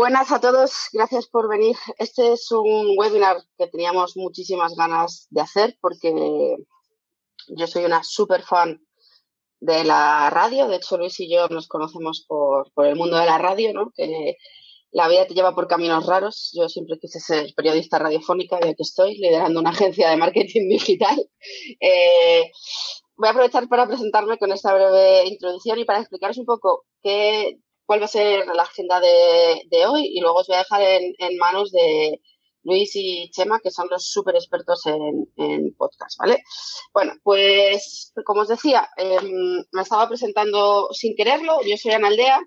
Buenas a todos, gracias por venir. Este es un webinar que teníamos muchísimas ganas de hacer porque yo soy una súper fan de la radio. De hecho, Luis y yo nos conocemos por, el mundo de la radio, ¿no? Que la vida te lleva por caminos raros. Yo siempre quise ser periodista radiofónica y aquí estoy liderando una agencia de marketing digital. Eh, voy a aprovechar para presentarme con esta breve introducción y para explicaros un poco qué, cuál va a ser la agenda de, hoy y luego os voy a dejar en, manos de Luis y Chema, que son los súper expertos en, podcast, ¿vale? Bueno, pues como os decía, em, me estaba presentando sin quererlo, yo soy Ana Aldea,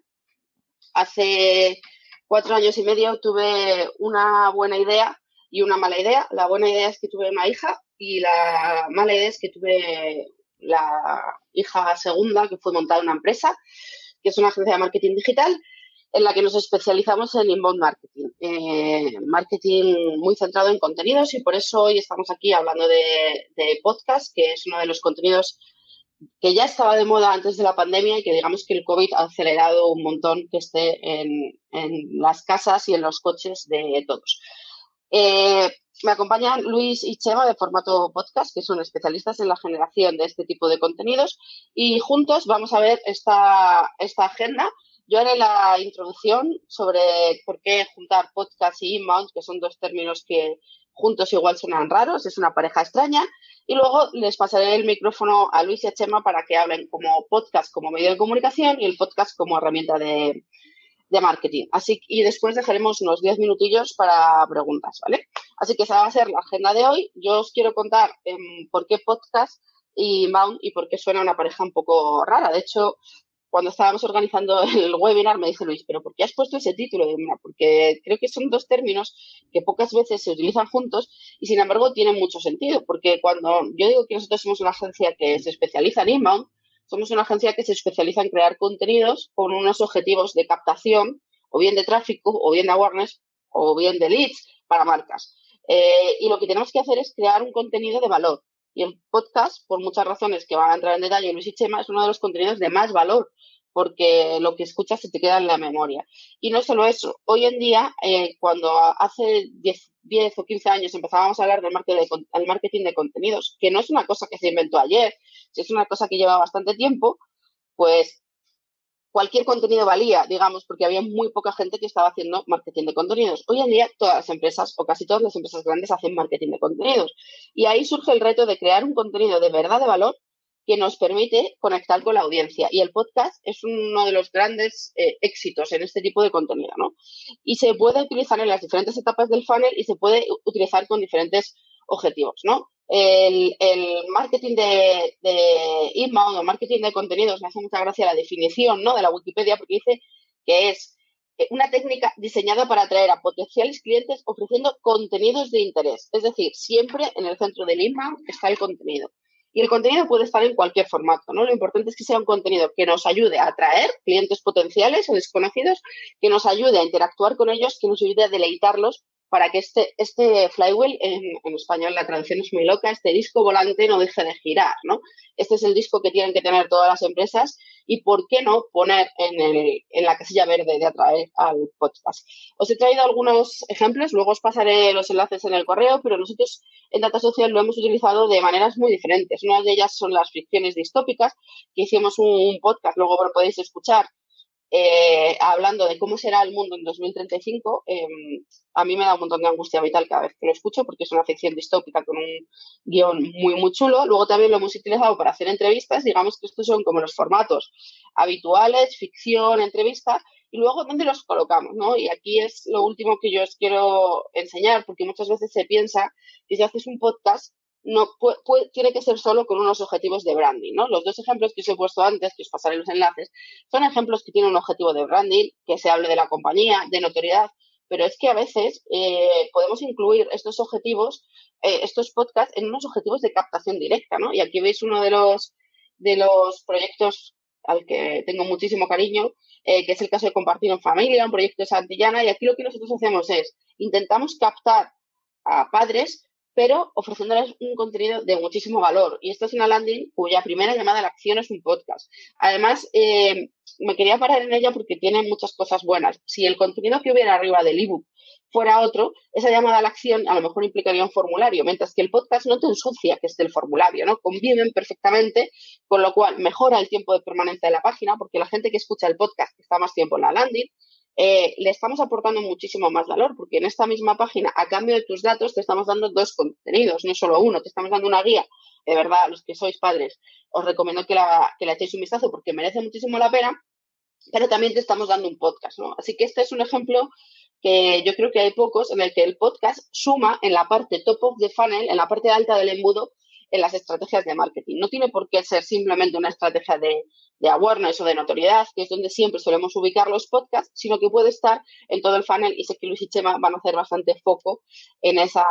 hace cuatro años y medio tuve una buena idea y una mala idea. La buena idea es que tuve una hija y la mala idea es que tuve la hija segunda, que fue montada una empresa, que es una agencia de marketing digital, en la que nos especializamos en inbound marketing, eh, marketing muy centrado en contenidos y por eso hoy estamos aquí hablando de, podcast, que es uno de los contenidos que ya estaba de moda antes de la pandemia y que digamos que el COVID ha acelerado un montón que esté en, las casas y en los coches de todos. Eh, me acompañan Luis y Chema de Formato Podcast, que son especialistas en la generación de este tipo de contenidos, y juntos vamos a ver esta, esta agenda. Yo haré la introducción sobre por qué juntar podcast y inbound, que son dos términos que juntos igual suenan raros, es una pareja extraña, y luego les pasaré el micrófono a Luis y a Chema para que hablen como podcast como medio de comunicación y el podcast como herramienta de, de marketing. Así y después dejaremos unos 10 minutillos para preguntas, ¿vale? Así que esa va a ser la agenda de hoy. Yo os quiero contar em, por qué podcast y Mount y por qué suena una pareja un poco rara. De hecho, cuando estábamos organizando el webinar me dice Luis, pero ¿por qué has puesto ese título? Porque creo que son dos términos que pocas veces se utilizan juntos y sin embargo tienen mucho sentido. Porque cuando yo digo que nosotros somos una agencia que se especializa en inbound, somos una agencia que se especializa en crear contenidos con unos objetivos de captación, o bien de tráfico, o bien de awareness, o bien de leads para marcas. Eh, y lo que tenemos que hacer es crear un contenido de valor. Y el podcast, por muchas razones que van a entrar en detalle Luis y Chema, es uno de los contenidos de más valor, porque lo que escuchas se te queda en la memoria. Y no solo eso, hoy en día, eh, cuando hace 10, 10, o 15 años empezábamos a hablar del marketing de contenidos, que no es una cosa que se inventó ayer, si es una cosa que lleva bastante tiempo, pues cualquier contenido valía, digamos, porque había muy poca gente que estaba haciendo marketing de contenidos. Hoy en día todas las empresas o casi todas las empresas grandes hacen marketing de contenidos. Y ahí surge el reto de crear un contenido de verdad de valor que nos permite conectar con la audiencia. Y el podcast es uno de los grandes eh, éxitos en este tipo de contenido, ¿no? Y se puede utilizar en las diferentes etapas del funnel y se puede utilizar con diferentes objetivos, ¿no? El, marketing de, de, inbound o marketing de contenidos, me hace mucha gracia la definición ¿no? de la Wikipedia porque dice que es eh, una técnica diseñada para atraer a potenciales clientes ofreciendo contenidos de interés. Es decir, siempre en el centro del inbound está el contenido. Y el contenido puede estar en cualquier formato, ¿no? Lo importante es que sea un contenido que nos ayude a atraer clientes potenciales o desconocidos, que nos ayude a interactuar con ellos, que nos ayude a deleitarlos para que este, este flywheel, en, español la traducción es muy loca, este disco volante no deje de girar, ¿no? Este es el disco que tienen que tener todas las empresas y por qué no poner en, el, en la casilla verde de atraer al podcast. Os he traído algunos ejemplos, luego os pasaré los enlaces en el correo, pero nosotros en Data Social lo hemos utilizado de maneras muy diferentes. Una de ellas son las ficciones distópicas, que hicimos un podcast, luego lo podéis escuchar, eh, hablando de cómo será el mundo en 2035, eh, a mí me da un montón de angustia vital cada vez que lo escucho porque es una ficción distópica con un guion muy, muy chulo. Luego también lo hemos utilizado para hacer entrevistas. Digamos que estos son como los formatos habituales, ficción, entrevista. Y luego, ¿dónde los colocamos? ¿no? Y aquí es lo último que yo os quiero enseñar porque muchas veces se piensa que si haces un podcast no tiene que ser solo con unos objetivos de branding, ¿no? Los dos ejemplos que os he puesto antes, que os pasaré los enlaces, son ejemplos que tienen un objetivo de branding, que se hable de la compañía, de notoriedad, pero es que a veces eh, podemos incluir estos objetivos, eh, estos podcasts, en unos objetivos de captación directa, ¿no? Y aquí veis uno de los, de los proyectos al que tengo muchísimo cariño, eh, que es el caso de Compartir en Familia, un proyecto de Santillana, y aquí lo que nosotros hacemos es, intentamos captar a padres pero ofreciéndoles un contenido de muchísimo valor. Y esta es una landing cuya primera llamada a la acción es un podcast. Además, eh, me quería parar en ella porque tiene muchas cosas buenas. Si el contenido que hubiera arriba del ebook fuera otro, esa llamada a la acción a lo mejor implicaría un formulario, mientras que el podcast no te ensucia que esté el formulario, ¿no? Conviven perfectamente, con lo cual mejora el tiempo de permanencia de la página, porque la gente que escucha el podcast está más tiempo en la landing, eh, le estamos aportando muchísimo más valor, porque en esta misma página, a cambio de tus datos, te estamos dando dos contenidos, no solo uno, te estamos dando una guía. De verdad, los que sois padres, os recomiendo que la, que la echéis un vistazo porque merece muchísimo la pena, pero también te estamos dando un podcast, ¿no? Así que este es un ejemplo que yo creo que hay pocos en el que el podcast suma en la parte top of the funnel, en la parte alta del embudo, en las estrategias de marketing. No tiene por qué ser simplemente una estrategia de, de awareness o de notoriedad, que es donde siempre solemos ubicar los podcasts, sino que puede estar en todo el funnel y sé que Luis y Chema van a hacer bastante foco en esa,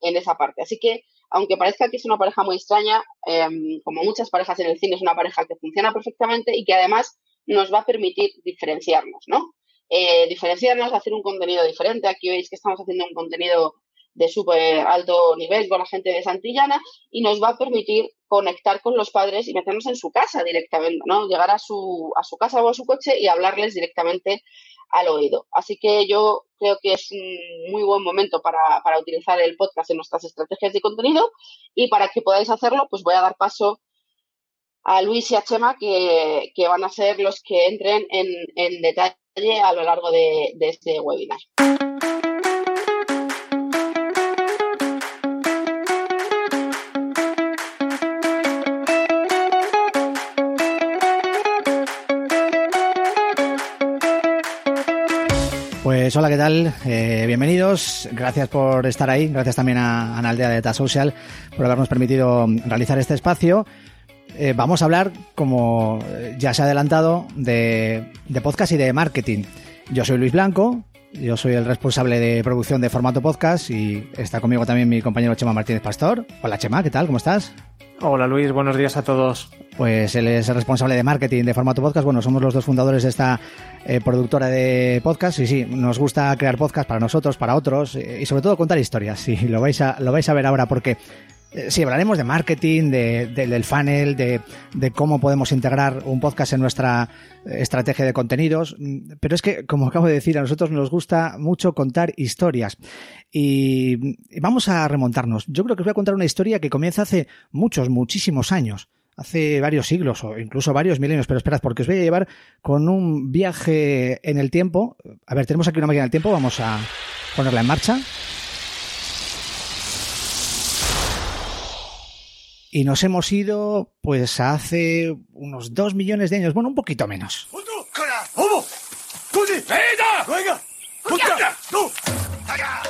en esa parte. Así que, aunque parezca que es una pareja muy extraña, em, como muchas parejas en el cine, es una pareja que funciona perfectamente y que además nos va a permitir diferenciarnos, ¿no? Eh, diferenciarnos, hacer un contenido diferente. Aquí veis que estamos haciendo un contenido de súper alto nivel con la gente de Santillana y nos va a permitir conectar con los padres y meternos en su casa directamente, ¿no? Llegar a su, a su casa o a su coche y hablarles directamente al oído. Así que yo creo que es un muy buen momento para, para utilizar el podcast en nuestras estrategias de contenido y para que podáis hacerlo, pues voy a dar paso a Luis y a Chema, que, que van a ser los que entren en, en detalle a lo largo de, de este webinar. Pues hola, ¿qué tal? Eh, bienvenidos. Gracias por estar ahí. Gracias también a Aldea de Ta Social por habernos permitido realizar este espacio. Eh, vamos a hablar, como ya se ha adelantado, de, de podcast y de marketing. Yo soy Luis Blanco, yo soy el responsable de producción de formato podcast y está conmigo también mi compañero Chema Martínez Pastor. Hola Chema, ¿qué tal? ¿Cómo estás? Hola Luis, buenos días a todos. Pues él es el responsable de marketing de Formato Podcast. Bueno, somos los dos fundadores de esta eh, productora de podcast y sí, nos gusta crear podcast para nosotros, para otros eh, y sobre todo contar historias. Sí, lo vais a, lo vais a ver ahora porque sí, hablaremos de marketing, de, del funnel, de, de, cómo podemos integrar un podcast en nuestra estrategia de contenidos. Mm, pero es que, como acabo de decir, a nosotros nos gusta mucho contar historias. Y, y vamos a remontarnos. Yo creo que os voy a contar una historia que comienza hace muchos, muchísimos años hace varios siglos o incluso varios milenios, pero esperad, porque os voy a llevar con un viaje en el tiempo. A ver, tenemos aquí una máquina del tiempo, vamos a ponerla en marcha. Y nos hemos ido, pues, hace unos dos millones de años, bueno, un poquito menos.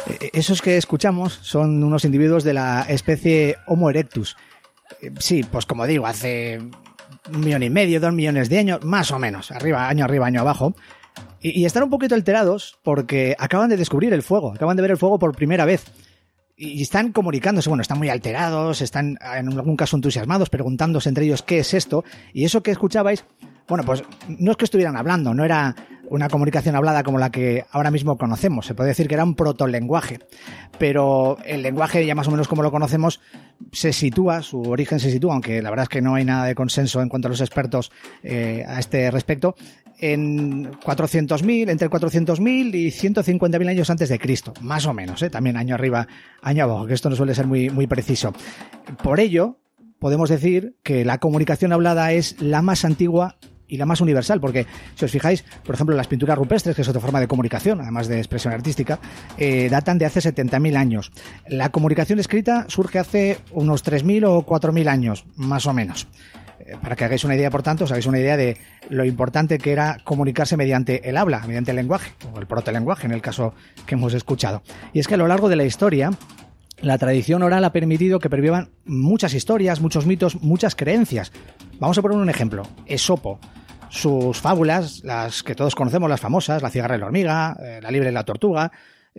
Eh, esos que escuchamos son unos individuos de la especie Homo erectus. Eh, sí, pues como digo, hace un millón y medio, dos millones de años, más o menos, arriba, año arriba, año abajo. Y, y están un poquito alterados porque acaban de descubrir el fuego, acaban de ver el fuego por primera vez y están comunicándose, bueno, están muy alterados, están en algún caso entusiasmados, preguntándose entre ellos qué es esto, y eso que escuchabais, bueno, pues no es que estuvieran hablando, no era una comunicación hablada como la que ahora mismo conocemos. Se puede decir que era un protolenguaje, pero el lenguaje, ya más o menos como lo conocemos, se sitúa, su origen se sitúa, aunque la verdad es que no hay nada de consenso en cuanto a los expertos eh, a este respecto, en 400.000, entre 400.000 y 150.000 años antes de Cristo, más o menos, ¿eh? también año arriba, año abajo, que esto no suele ser muy, muy preciso. Por ello, podemos decir que la comunicación hablada es la más antigua y la más universal, porque si os fijáis, por ejemplo, las pinturas rupestres, que es otra forma de comunicación, además de expresión artística, eh, datan de hace 70.000 años. La comunicación escrita surge hace unos 3.000 o 4.000 años, más o menos. Eh, para que hagáis una idea, por tanto, os hagáis una idea de lo importante que era comunicarse mediante el habla, mediante el lenguaje, o el protolenguaje en el caso que hemos escuchado. Y es que a lo largo de la historia, la tradición oral ha permitido que pervivan muchas historias, muchos mitos, muchas creencias. Vamos a poner un ejemplo. Esopo. Sus fábulas, las que todos conocemos, las famosas, la cigarra y la hormiga, eh, la libre y la tortuga,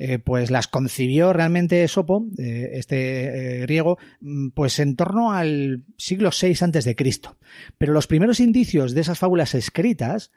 eh, pues las concibió realmente Esopo, eh, este griego, mm, pues en torno al siglo VI antes de Cristo. Pero los primeros indicios de esas fábulas escritas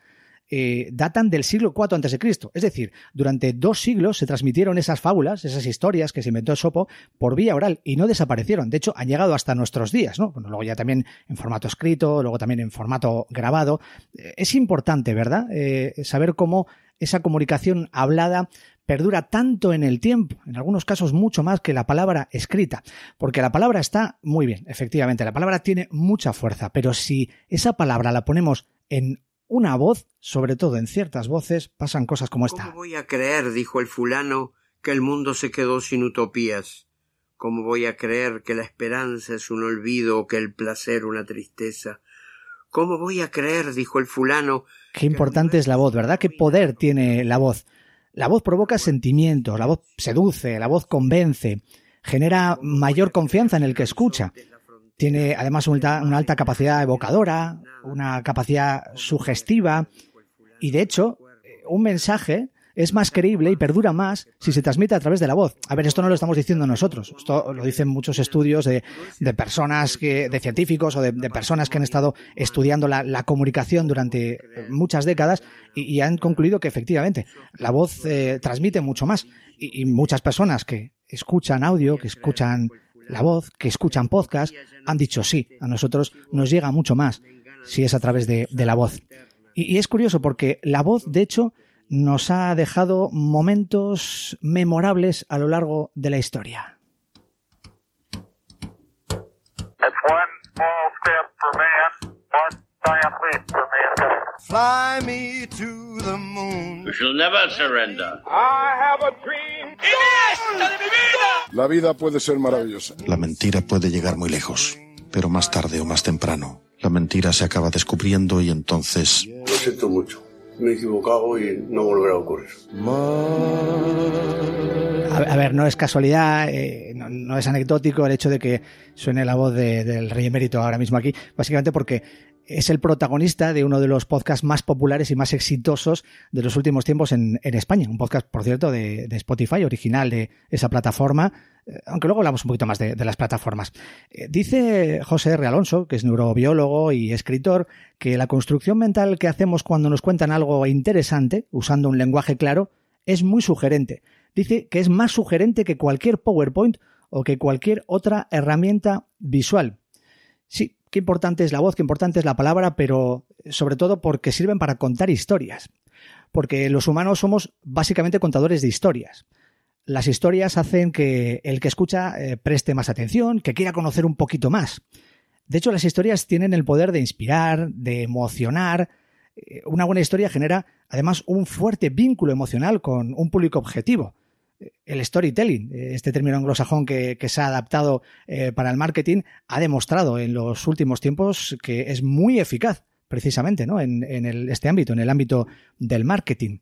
eh, datan del siglo IV a.C. Es decir, durante dos siglos se transmitieron esas fábulas, esas historias que se inventó Sopo por vía oral y no desaparecieron. De hecho, han llegado hasta nuestros días, ¿no? Luego ya también en formato escrito, luego también en formato grabado. Eh, es importante, ¿verdad? Eh, saber cómo esa comunicación hablada perdura tanto en el tiempo, en algunos casos mucho más que la palabra escrita, porque la palabra está muy bien, efectivamente, la palabra tiene mucha fuerza, pero si esa palabra la ponemos en una voz, sobre todo en ciertas voces, pasan cosas como esta. ¿Cómo voy a creer, dijo el fulano, que el mundo se quedó sin utopías? ¿Cómo voy a creer que la esperanza es un olvido o que el placer una tristeza? ¿Cómo voy a creer, dijo el fulano? Qué importante es la voz, ¿verdad? ¿Qué poder tiene la voz? La voz provoca sentimientos, la voz seduce, la voz convence, genera mayor confianza en el que escucha. Tiene además una alta, capacidad evocadora, una capacidad sugestiva y de hecho un mensaje es más creíble y perdura más si se transmite a través de la voz. A ver, esto no lo estamos diciendo nosotros, esto lo dicen muchos estudios de, personas, que, de científicos o de, personas que han estado estudiando la, comunicación durante muchas décadas y, han concluido que efectivamente la voz eh, transmite mucho más y muchas personas que escuchan audio, que escuchan la voz, que escuchan podcast, han dicho sí, a nosotros nos llega mucho más si es a través de, la voz. Y, es curioso porque la voz, de hecho, nos ha dejado momentos memorables a lo largo de la historia. Fly me to the moon. We shall never surrender. I have a dream. de mi vida! La vida puede ser maravillosa. La mentira puede llegar muy lejos, pero más tarde o más temprano, la mentira se acaba descubriendo y entonces... Lo siento mucho. Me he equivocado y no volverá a ocurrir. A, ver, no es casualidad, eh, no, es anecdótico el hecho de que suene la voz del rey emérito ahora mismo aquí, básicamente porque es el protagonista de uno de los podcasts más populares y más exitosos de los últimos tiempos en, España. Un podcast, por cierto, de, Spotify, original de esa plataforma, eh, aunque luego hablamos un poquito más de, las plataformas. Eh, dice José R. Alonso, que es neurobiólogo y escritor, que la construcción mental que hacemos cuando nos cuentan algo interesante, usando un lenguaje claro, es muy sugerente. Dice que es más sugerente que cualquier PowerPoint o que cualquier otra herramienta visual. Sí, qué importante es la voz, qué importante es la palabra, pero sobre todo porque sirven para contar historias. Porque los humanos somos básicamente contadores de historias. Las historias hacen que el que escucha eh, preste más atención, que quiera conocer un poquito más. De hecho, las historias tienen el poder de inspirar, de emocionar. Eh, una buena historia genera además un fuerte vínculo emocional con un público objetivo el storytelling, este término anglosajón que, se ha adaptado eh, para el marketing, ha demostrado en los últimos tiempos que es muy eficaz precisamente ¿no? en, este ámbito, en el ámbito del marketing.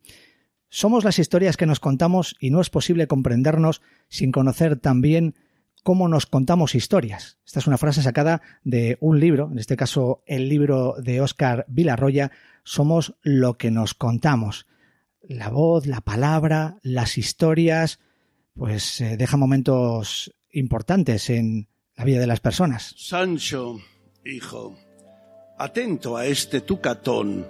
Somos las historias que nos contamos y no es posible comprendernos sin conocer también cómo nos contamos historias. Esta es una frase sacada de un libro, en este caso el libro de Oscar Vilarroya, Somos lo que nos contamos la voz, la palabra, las historias, pues eh, deja momentos importantes en la vida de las personas. Sancho, hijo, atento a este tucatón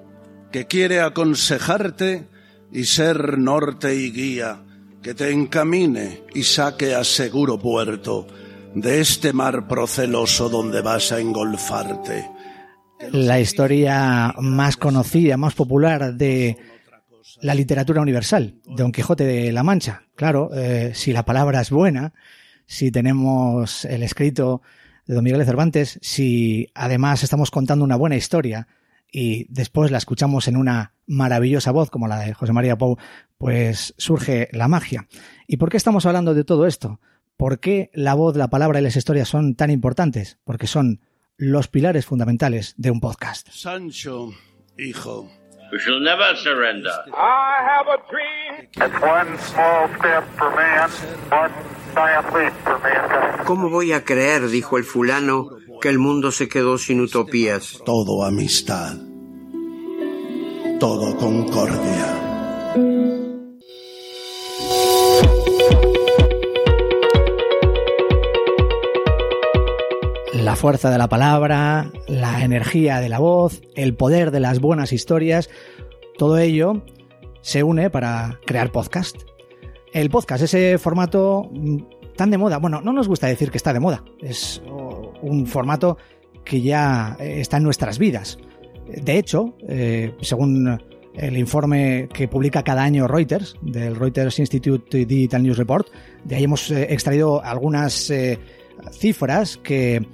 que quiere aconsejarte y ser norte y guía, que te encamine y saque a seguro puerto de este mar proceloso donde vas a engolfarte. La historia más conocida, más popular de la literatura universal, Don Quijote de la Mancha. Claro, eh, si la palabra es buena, si tenemos el escrito de Don Miguel de Cervantes, si además estamos contando una buena historia y después la escuchamos en una maravillosa voz como la de José María Pou, pues surge la magia. ¿Y por qué estamos hablando de todo esto? ¿Por qué la voz, la palabra y las historias son tan importantes? Porque son los pilares fundamentales de un podcast. Sancho, hijo, We shall never surrender. I have a dream. It's one small step for man, one giant leap for mankind. ¿Cómo voy a creer, dijo el fulano, que el mundo se quedó sin utopías? Todo amistad. Todo concordia. Fuerza de la palabra, la energía de la voz, el poder de las buenas historias, Todo ello se une para crear podcast. El podcast, ese formato mm, tan de moda, bueno, no nos gusta decir que está de moda, es un formato que ya está en nuestras vidas. De hecho, eh, según el informe que publica cada año Reuters, del Reuters Institute Digital News Report, de ahí hemos eh, extraído algunas eh, cifras que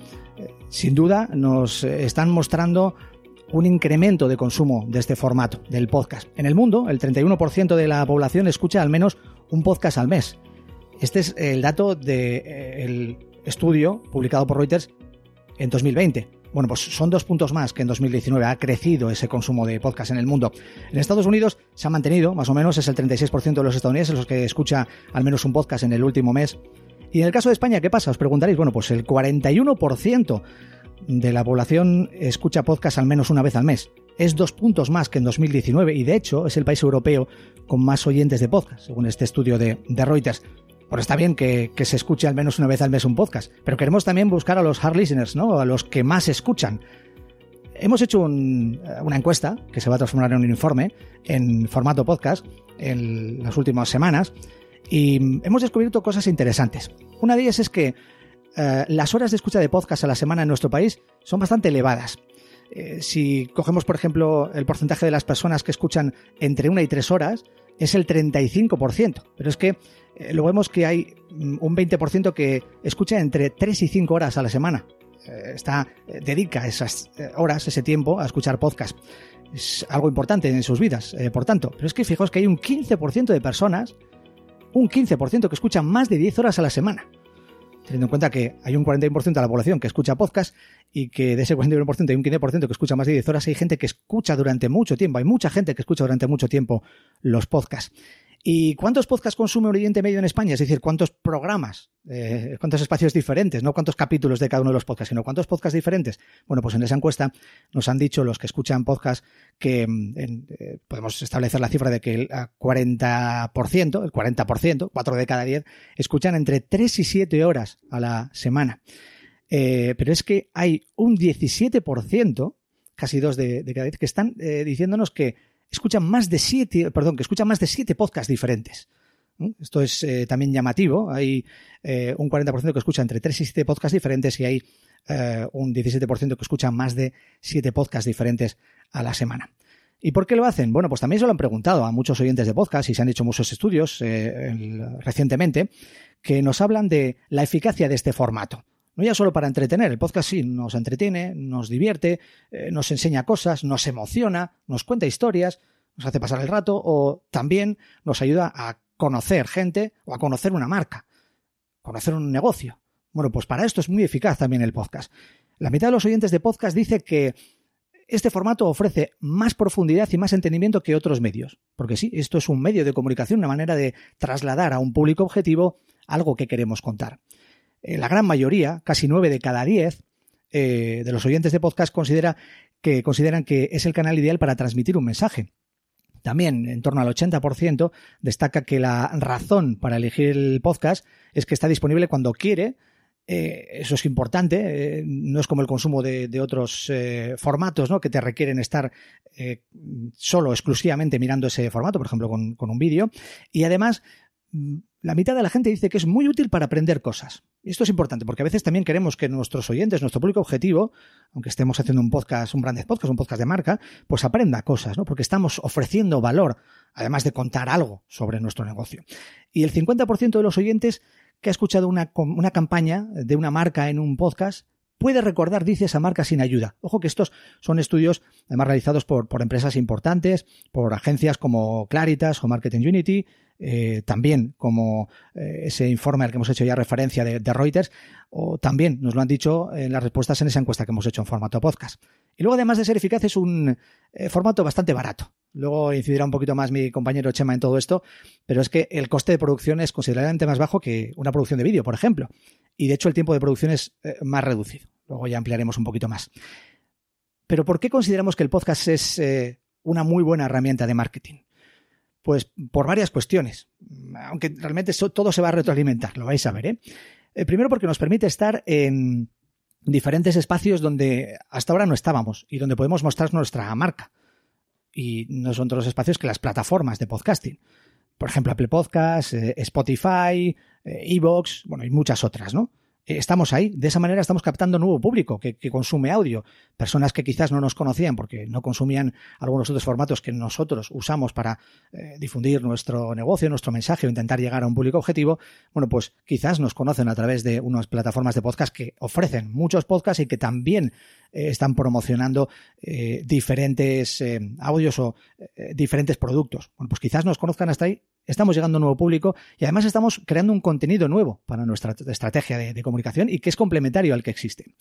sin duda nos están mostrando un incremento de consumo de este formato, del podcast. En el mundo, el 31% de la población escucha al menos un podcast al mes. Este es el dato del estudio publicado por Reuters en 2020. Bueno, pues son dos puntos más que en 2019 ha crecido ese consumo de podcast en el mundo. En Estados Unidos se ha mantenido, más o menos, es el 36% de los estadounidenses los que escucha al menos un podcast en el último mes. Y en el caso de España, ¿qué pasa? Os preguntaréis, bueno, pues el 41% de la población escucha podcast al menos una vez al mes. Es dos puntos más que en 2019 y de hecho es el país europeo con más oyentes de podcast, según este estudio de, Reuters. Pues está bien que, se escuche al menos una vez al mes un podcast, pero queremos también buscar a los hard listeners, ¿no? A los que más escuchan. Hemos hecho una encuesta que se va a transformar en un informe en formato podcast en las últimas semanas y hemos descubierto cosas interesantes. Una de ellas es que eh, las horas de escucha de podcast a la semana en nuestro país son bastante elevadas. Eh, si cogemos, por ejemplo, el porcentaje de las personas que escuchan entre una y tres horas, es el 35%. Pero es que eh, luego vemos que hay mm, un 20% que escucha entre 3 y 5 horas a la semana. está, dedica esas horas, ese tiempo, a escuchar podcast. Es algo importante en sus vidas, por tanto. Pero es que fijaos que hay un 15% de personas, un 15% que escuchan más de 10 horas a la semana teniendo en cuenta que hay un 41% de la población que escucha podcast y que de ese 41% hay un 15% que escucha más de 10 horas, hay gente que escucha durante mucho tiempo, hay mucha gente que escucha durante mucho tiempo los podcasts. ¿Y cuántos podcasts consume Oriente Medio en España? Es decir, ¿cuántos programas, eh, cuántos espacios diferentes, no cuántos capítulos de cada uno de los podcasts, sino cuántos podcasts diferentes? Bueno, pues en esa encuesta nos han dicho los que escuchan podcasts que mm, eh, podemos establecer la cifra de que el 40%, el 40%, 4 de cada 10, escuchan entre 3 y 7 horas a la semana. Eh, pero es que hay un 17%, casi 2 de, cada 10, que están diciéndonos que escuchan más de siete, perdón, que más de siete podcasts diferentes. Esto es eh, también llamativo. Hay eh, un 40% que escucha entre 3 y 7 podcasts diferentes y hay eh, un 17% que escucha más de 7 podcasts diferentes a la semana. ¿Y por qué lo hacen? Bueno, pues también se lo han preguntado a muchos oyentes de podcast y se han hecho muchos estudios recientemente que nos hablan de la eficacia de este formato. No ya solo para entretener, el podcast sí nos entretiene, nos divierte, eh, nos enseña cosas, nos emociona, nos cuenta historias, nos hace pasar el rato o también nos ayuda a conocer gente o a conocer una marca, conocer un negocio. Bueno, pues para esto es muy eficaz también el podcast. La mitad de los oyentes de podcast dice que este formato ofrece más profundidad y más entendimiento que otros medios. Porque sí, esto es un medio de comunicación, una manera de trasladar a un público objetivo algo que queremos contar. Eh, la gran mayoría, casi nueve de cada diez, eh, de los oyentes de podcast considera que, consideran que es el canal ideal para transmitir un mensaje. También, en torno al 80%, destaca que la razón para elegir el podcast es que está disponible cuando quiere. Eh, eso es importante, no es como el consumo de, otros formatos ¿no? que te requieren estar solo, exclusivamente mirando ese formato, por ejemplo, con, con un vídeo. Y además, la mitad de la gente dice que es muy útil para aprender cosas. Esto es importante porque a veces también queremos que nuestros oyentes, nuestro público objetivo, aunque estemos haciendo un podcast, un branded podcast, un podcast de marca, pues aprenda cosas, ¿no? Porque estamos ofreciendo valor, además de contar algo sobre nuestro negocio. Y el 50% de los oyentes que ha escuchado una, una campaña de una marca en un podcast puede recordar, dice esa marca sin ayuda. Ojo que estos son estudios además realizados por, por empresas importantes, por agencias como Claritas o Marketing Unity, eh, también como eh, ese informe al que hemos hecho ya referencia de, Reuters, o también nos lo han dicho en las respuestas en esa encuesta que hemos hecho en formato podcast. Y luego, además de ser eficaz, es un eh, formato bastante barato. Luego incidirá un poquito más mi compañero Chema en todo esto, pero es que el coste de producción es considerablemente más bajo que una producción de vídeo, por ejemplo. Y de hecho el tiempo de producción es más reducido. Luego ya ampliaremos un poquito más. Pero ¿por qué consideramos que el podcast es una muy buena herramienta de marketing? Pues por varias cuestiones, aunque realmente todo se va a retroalimentar, lo vais a ver. ¿eh? ¿eh? primero porque nos permite estar en diferentes espacios donde hasta ahora no estábamos y donde podemos mostrar nuestra marca. y no son otros espacios que las plataformas de podcasting. Por ejemplo, Apple Podcasts, eh, Spotify, Evox, bueno, y muchas otras, ¿no? Eh, estamos ahí. De esa manera estamos captando nuevo público que, consume audio. Personas que quizás no nos conocían porque no consumían algunos otros formatos que nosotros usamos para eh, difundir nuestro negocio, nuestro mensaje o intentar llegar a un público objetivo. Bueno, pues quizás nos conocen a través de unas plataformas de podcast que ofrecen muchos podcasts y que también eh, están promocionando diferentes audios o diferentes productos. Bueno, pues quizás nos conozcan hasta ahí estamos llegando a un nuevo público y además estamos creando un contenido nuevo para nuestra estrategia de, comunicación y que es complementario al que existe.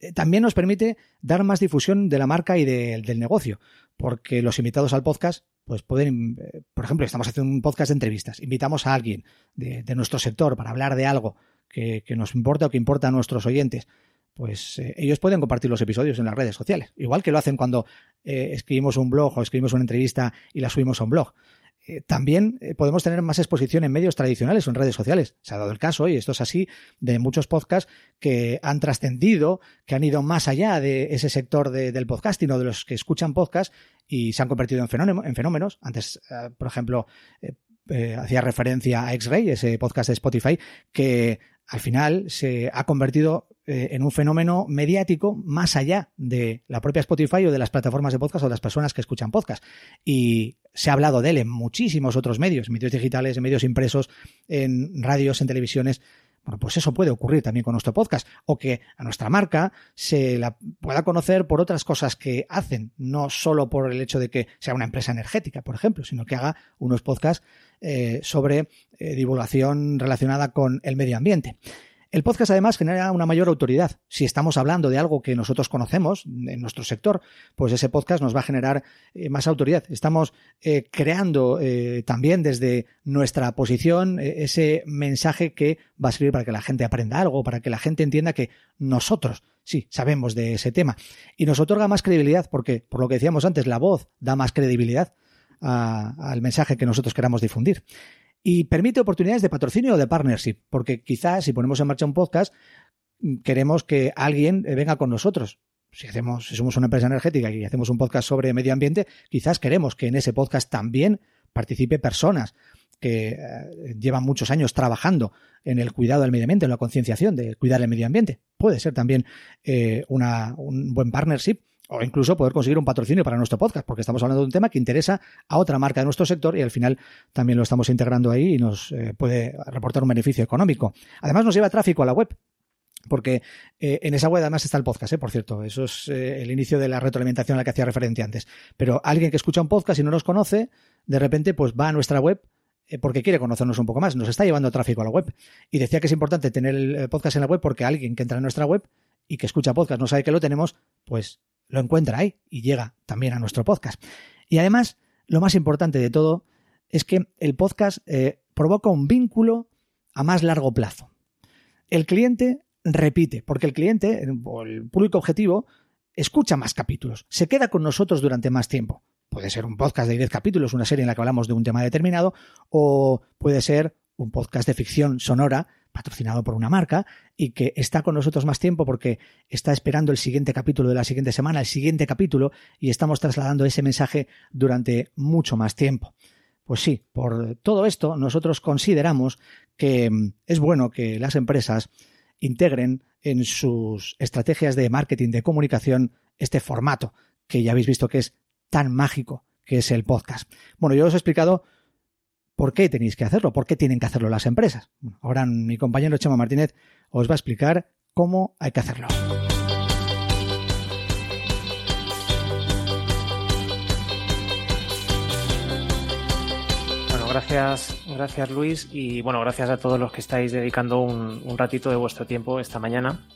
Eh, también nos permite dar más difusión de la marca y del negocio, porque los invitados al podcast, pues pueden, eh, por ejemplo, estamos haciendo un podcast de entrevistas, invitamos a alguien de, nuestro sector para hablar de algo que, nos importa o que importa a nuestros oyentes, pues eh, ellos pueden compartir los episodios en las redes sociales, igual que lo hacen cuando escribimos un blog o escribimos una entrevista y la subimos a un blog. Eh, también eh, podemos tener más exposición en medios tradicionales o en redes sociales. Se ha dado el caso, y esto es así, de muchos podcasts que han trascendido, que han ido más allá de ese sector del podcasting o de los que escuchan podcast y se han convertido en, fenómenos. Antes, eh, por ejemplo, hacía referencia a X-Ray, ese podcast de Spotify, que al final se ha convertido en un fenómeno mediático más allá de la propia Spotify o de las plataformas de podcast o de las personas que escuchan podcast. Y se ha hablado de él en muchísimos otros medios, en medios digitales, en medios impresos, en radios, en televisiones. Bueno, pues eso puede ocurrir también con nuestro podcast, o que a nuestra marca se la pueda conocer por otras cosas que hacen, no solo por el hecho de que sea una empresa energética, por ejemplo, sino que haga unos podcasts eh, sobre eh, divulgación relacionada con el medio ambiente. El podcast además genera una mayor autoridad. Si estamos hablando de algo que nosotros conocemos en nuestro sector, pues ese podcast nos va a generar eh, más autoridad. Estamos creando también desde nuestra posición ese mensaje que va a servir para que la gente aprenda algo, para que la gente entienda que nosotros sí sabemos de ese tema. Y nos otorga más credibilidad porque, por lo que decíamos antes, la voz da más credibilidad al mensaje que nosotros queramos difundir y permite oportunidades de patrocinio o de partnership, porque quizás si ponemos en marcha un podcast, queremos que alguien venga con nosotros. Si hacemos, si somos una empresa energética y hacemos un podcast sobre medio ambiente, quizás queremos que en ese podcast también participe personas que eh, llevan muchos años trabajando en el cuidado del medio ambiente, en la concienciación de cuidar el medio ambiente. Puede ser también eh, una, un buen partnership o incluso poder conseguir un patrocinio para nuestro podcast, porque estamos hablando de un tema que interesa a otra marca de nuestro sector y al final también lo estamos integrando ahí y nos eh, puede reportar un beneficio económico. Además nos lleva tráfico a la web. Porque eh, en esa web además está el podcast, ¿eh? por cierto. Eso es el inicio de la retroalimentación a la que hacía referencia antes. Pero alguien que escucha un podcast y no nos conoce, de repente pues va a nuestra web porque quiere conocernos un poco más. Nos está llevando tráfico a la web. Y decía que es importante tener el podcast en la web porque alguien que entra en nuestra web y que escucha podcast no sabe que lo tenemos, pues lo encuentra ahí y llega también a nuestro podcast. Y además, lo más importante de todo es que el podcast eh, provoca un vínculo a más largo plazo. El cliente repite, porque el cliente, o el público objetivo, escucha más capítulos, se queda con nosotros durante más tiempo. Puede ser un podcast de 10 capítulos, una serie en la que hablamos de un tema determinado, o puede ser un podcast de ficción sonora patrocinado por una marca y que está con nosotros más tiempo porque está esperando el siguiente capítulo de la siguiente semana, el siguiente capítulo y estamos trasladando ese mensaje durante mucho más tiempo. Pues sí, por todo esto nosotros consideramos que mm, es bueno que las empresas integren en sus estrategias de marketing, de comunicación, este formato que ya habéis visto que es tan mágico que es el podcast. Bueno, yo os he explicado ¿Por qué tenéis que hacerlo? ¿Por qué tienen que hacerlo las empresas? Ahora mi compañero Chema Martínez os va a explicar cómo hay que hacerlo. Bueno, gracias, gracias Luis y bueno, gracias a todos los que estáis dedicando un, ratito de vuestro tiempo esta mañana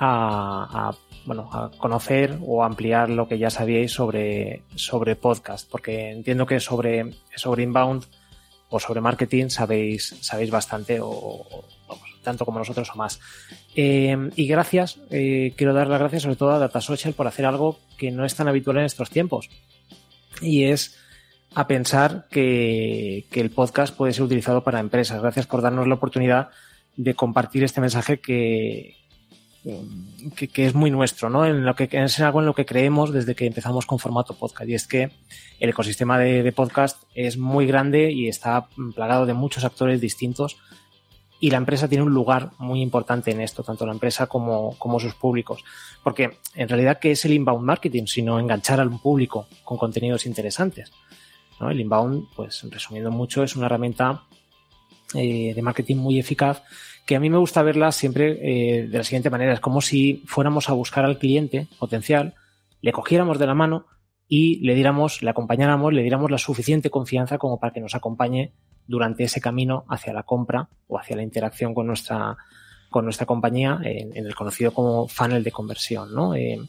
a, bueno, a conocer o ampliar lo que ya sabíais sobre, sobre podcast, porque entiendo que sobre, sobre Inbound o sobre marketing sabéis, sabéis bastante, o, tanto como nosotros o más. Eh, y gracias, eh, quiero dar las gracias sobre todo a Data Social por hacer algo que no es tan habitual en estos tiempos. Y es a pensar que el podcast puede ser utilizado para empresas. Gracias por darnos la oportunidad de compartir este mensaje que, que, es muy nuestro, ¿no? En lo que es algo en lo que creemos desde que empezamos con formato podcast y es que el ecosistema de, podcast es muy grande y está plagado de muchos actores distintos y la empresa tiene un lugar muy importante en esto, tanto la empresa como, como sus públicos. Porque en realidad, ¿qué es el inbound marketing? Sino enganchar al público con contenidos interesantes. ¿no? El inbound, pues resumiendo mucho, es una herramienta eh, de marketing muy eficaz que a mí me gusta verla siempre eh, de la siguiente manera. Es como si fuéramos a buscar al cliente potencial, le cogiéramos de la mano y le diéramos, le acompañáramos, le diéramos la suficiente confianza como para que nos acompañe durante ese camino hacia la compra o hacia la interacción con nuestra, con nuestra compañía en, el conocido como funnel de conversión, ¿no? Eh,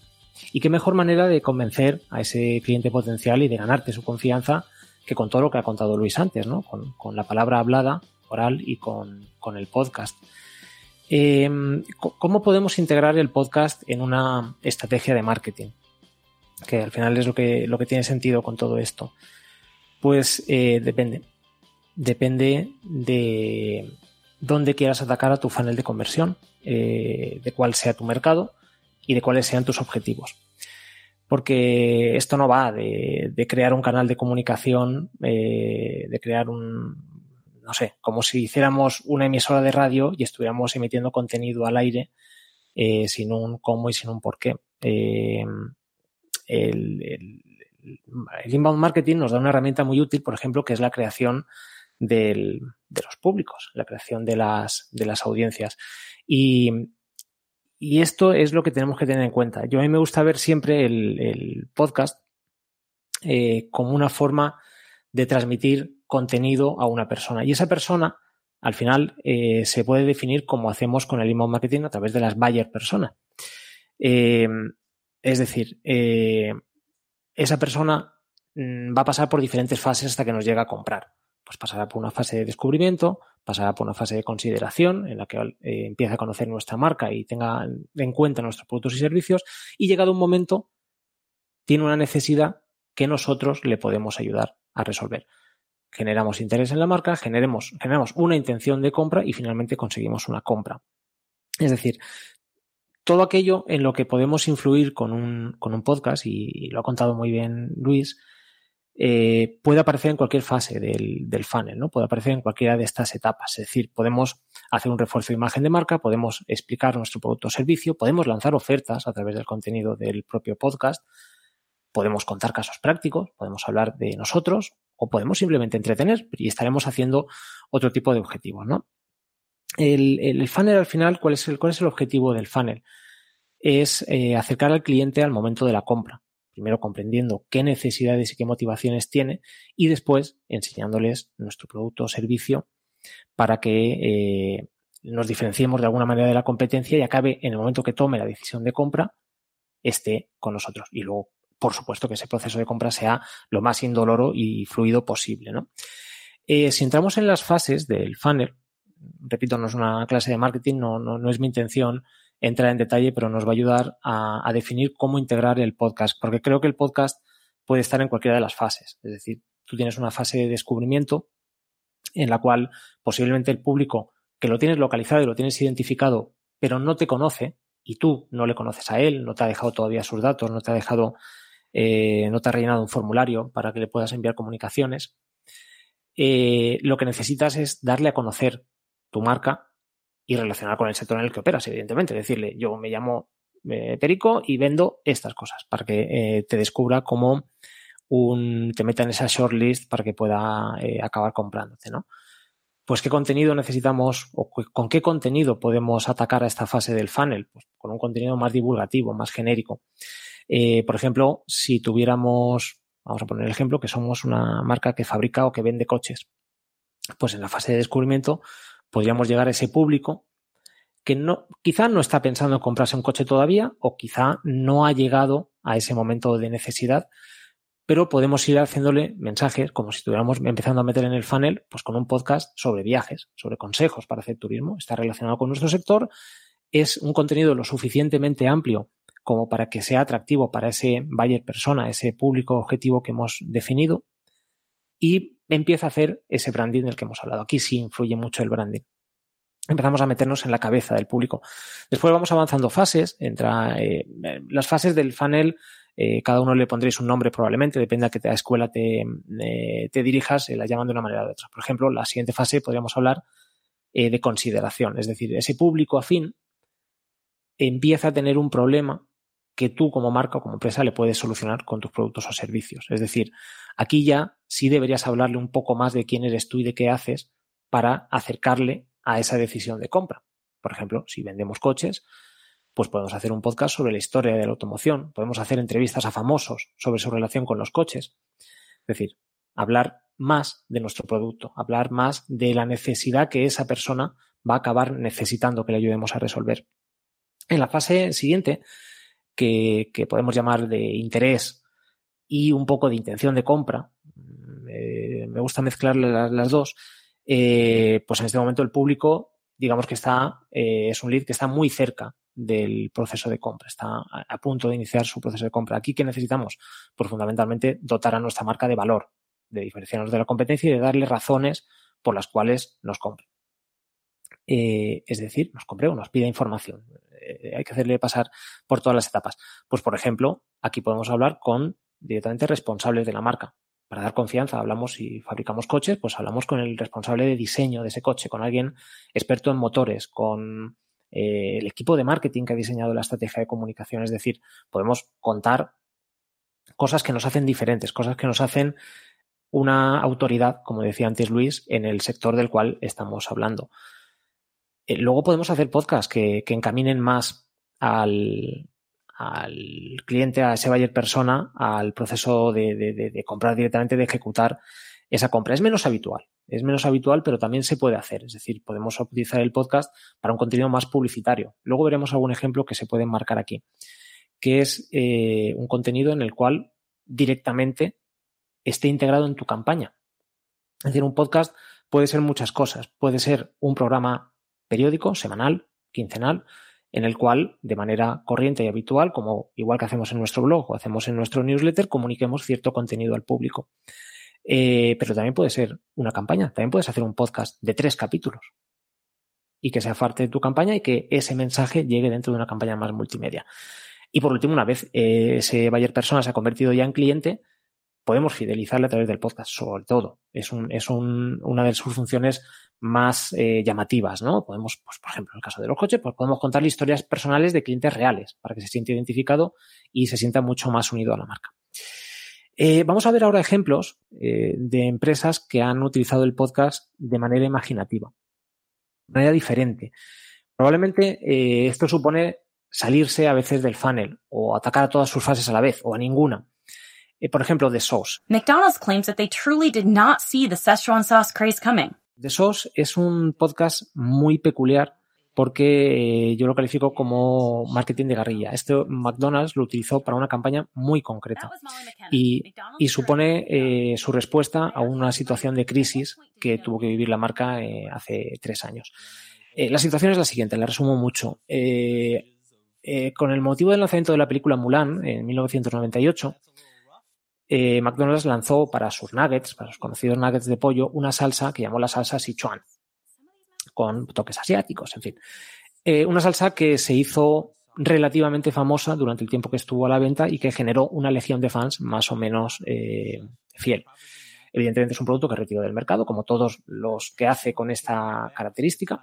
y qué mejor manera de convencer a ese cliente potencial y de ganarte su confianza que con todo lo que ha contado Luis antes, ¿no? Con la palabra hablada y con, el podcast. Em, ¿Cómo podemos integrar el podcast en una estrategia de marketing? Que al final es lo que, lo que tiene sentido con todo esto. Pues eh, depende. Depende de dónde quieras atacar a tu funnel de conversión, eh, de cuál sea tu mercado y de cuáles sean tus objetivos. Porque esto no va de, crear un canal de comunicación, eh, de crear un, no sé, como si hiciéramos una emisora de radio y estuviéramos emitiendo contenido al aire eh, sin un cómo y sin un por qué. Eh, el, inbound marketing nos da una herramienta muy útil, por ejemplo, que es la creación de los públicos, la creación de las, de las audiencias. Y, esto es lo que tenemos que tener en cuenta. Yo a mí me gusta ver siempre el, podcast eh, como una forma de transmitir contenido a una persona. Y esa persona, al final, eh, se puede definir como hacemos con el inbound marketing a través de las buyer personas. Eh, es decir, eh, esa persona mm, va a pasar por diferentes fases hasta que nos llega a comprar. Pues pasará por una fase de descubrimiento, pasará por una fase de consideración en la que empieza a conocer nuestra marca y tenga en cuenta nuestros productos y servicios y llegado un momento tiene una necesidad que nosotros le podemos ayudar a resolver. Generamos interés en la marca, generemos, generamos una intención de compra y finalmente conseguimos una compra. Es decir, todo aquello en lo que podemos influir con un, con un podcast, y, lo ha contado muy bien Luis, eh, puede aparecer en cualquier fase del, del, funnel, ¿no? Puede aparecer en cualquiera de estas etapas. Es decir, podemos hacer un refuerzo de imagen de marca, podemos explicar nuestro producto o servicio, podemos lanzar ofertas a través del contenido del propio podcast, podemos contar casos prácticos, podemos hablar de nosotros o podemos simplemente entretener y estaremos haciendo otro tipo de objetivos, ¿no? El, funnel al final, ¿cuál es el, cuál es el objetivo del funnel? Es eh, acercar al cliente al momento de la compra. Primero comprendiendo qué necesidades y qué motivaciones tiene y después enseñándoles nuestro producto o servicio para que eh, nos diferenciemos de alguna manera de la competencia y acabe en el momento que tome la decisión de compra esté con nosotros. Y luego por supuesto que ese proceso de compra sea lo más indoloro y fluido posible. ¿no? Eh, si entramos en las fases del funnel, repito, no es una clase de marketing, no, no, es mi intención entrar en detalle, pero nos va a ayudar a, a, definir cómo integrar el podcast, porque creo que el podcast puede estar en cualquiera de las fases. Es decir, tú tienes una fase de descubrimiento en la cual posiblemente el público que lo tienes localizado y lo tienes identificado, pero no te conoce, y tú no le conoces a él, no te ha dejado todavía sus datos, no te ha dejado eh, no te ha rellenado un formulario para que le puedas enviar comunicaciones. Eh, lo que necesitas es darle a conocer tu marca y relacionar con el sector en el que operas, evidentemente. Decirle, yo me llamo eh, Perico y vendo estas cosas para que te descubra como un, te meta en esa shortlist para que pueda acabar comprándote, ¿no? Pues qué contenido necesitamos o con qué contenido podemos atacar a esta fase del funnel, pues con un contenido más divulgativo, más genérico. Eh, por ejemplo, si tuviéramos, vamos a poner el ejemplo, que somos una marca que fabrica o que vende coches, pues en la fase de descubrimiento podríamos llegar a ese público que no, quizá no está pensando en comprarse un coche todavía o quizá no ha llegado a ese momento de necesidad, pero podemos ir haciéndole mensajes como si estuviéramos empezando a meter en el funnel, pues con un podcast sobre viajes, sobre consejos para hacer turismo, está relacionado con nuestro sector, es un contenido lo suficientemente amplio como para que sea atractivo para ese buyer persona, ese público objetivo que hemos definido y empieza a hacer ese branding del que hemos hablado. Aquí sí influye mucho el branding. empezamos a meternos en la cabeza del público. Después vamos avanzando fases, entra eh, las fases del funnel, eh, cada uno le pondréis un nombre probablemente, depende a qué escuela te, eh, te dirijas, la llaman de una manera de otra. Por ejemplo, la siguiente fase podríamos hablar de consideración, es decir, ese público afín empieza a tener un problema que tú como marca o como empresa le puedes solucionar con tus productos o servicios. Es decir, aquí ya sí deberías hablarle un poco más de quién eres tú y de qué haces para acercarle a esa decisión de compra. Por ejemplo, si vendemos coches, pues podemos hacer un podcast sobre la historia de la automoción, podemos hacer entrevistas a famosos sobre su relación con los coches. Es decir, hablar más de nuestro producto, hablar más de la necesidad que esa persona va a acabar necesitando que le ayudemos a resolver. En la fase siguiente, que, podemos llamar de interés y un poco de intención de compra, eh, me gusta mezclar las dos, eh, pues en este momento el público, digamos que está, eh, es un lead que está muy cerca del proceso de compra, está a, punto de iniciar su proceso de compra. Aquí, ¿qué necesitamos? Pues fundamentalmente dotar a nuestra marca de valor, de diferenciarnos de la competencia y de darle razones por las cuales nos compre. Es decir, nos compre o nos pida información. Hay que hacerle pasar por todas las etapas. Pues, por ejemplo, aquí podemos hablar con directamente responsables de la marca para dar confianza, hablamos si fabricamos coches, pues hablamos con el responsable de diseño de ese coche, con alguien experto en motores, con eh, el equipo de marketing que ha diseñado la estrategia de comunicación. Es decir, podemos contar cosas que nos hacen diferentes, cosas que nos hacen una autoridad, como decía antes Luis, en el sector del cual estamos hablando. Eh, luego podemos hacer podcasts que encaminen más al, al cliente, a ese buyer persona, al proceso de, comprar directamente, de ejecutar esa compra. Es menos habitual, es menos habitual, pero también se puede hacer. Es decir, podemos utilizar el podcast para un contenido más publicitario. Luego veremos algún ejemplo que se puede marcar aquí, que es eh, un contenido en el cual directamente esté integrado en tu campaña. Es decir, un podcast puede ser muchas cosas. Puede ser un programa periódico, semanal, quincenal, en el cual, de manera corriente y habitual, como igual que hacemos en nuestro blog o hacemos en nuestro newsletter, comuniquemos cierto contenido al público. Eh, pero también puede ser una campaña, también puedes hacer un podcast de tres capítulos y que sea parte de tu campaña y que ese mensaje llegue dentro de una campaña más multimedia. Y por último, una vez eh, ese buyer persona se ha convertido ya en cliente, podemos fidelizarle a través del podcast, sobre todo. Es, un, es un, una de sus funciones más eh, llamativas, ¿no? Podemos, pues, por ejemplo, en el caso de los coches, pues podemos contarle historias personales de clientes reales para que se sienta identificado y se sienta mucho más unido a la marca. Eh, vamos a ver ahora ejemplos eh, de empresas que han utilizado el podcast de manera imaginativa, de manera diferente. Probablemente esto supone salirse a veces del funnel o atacar a todas sus fases a la vez o a ninguna. Por ejemplo, de Sauce. McDonald's claims that they truly did not see the Szechuan sauce craze coming. The SOS es un podcast muy peculiar porque eh, yo lo califico como marketing de guerrilla. Este McDonald's lo utilizó para una campaña muy concreta y, supone eh, su respuesta a una situación de crisis que tuvo que vivir la marca eh, hace tres años. la situación es la siguiente, la resumo mucho. con el motivo del lanzamiento de la película Mulan en 1998, eh, McDonald's lanzó para sus nuggets, para sus conocidos nuggets de pollo, una salsa que llamó la salsa Sichuan, con toques asiáticos, en fin. Eh, una salsa que se hizo relativamente famosa durante el tiempo que estuvo a la venta y que generó una legión de fans más o menos eh, fiel. Evidentemente es un producto que retiró del mercado, como todos los que hace con esta característica,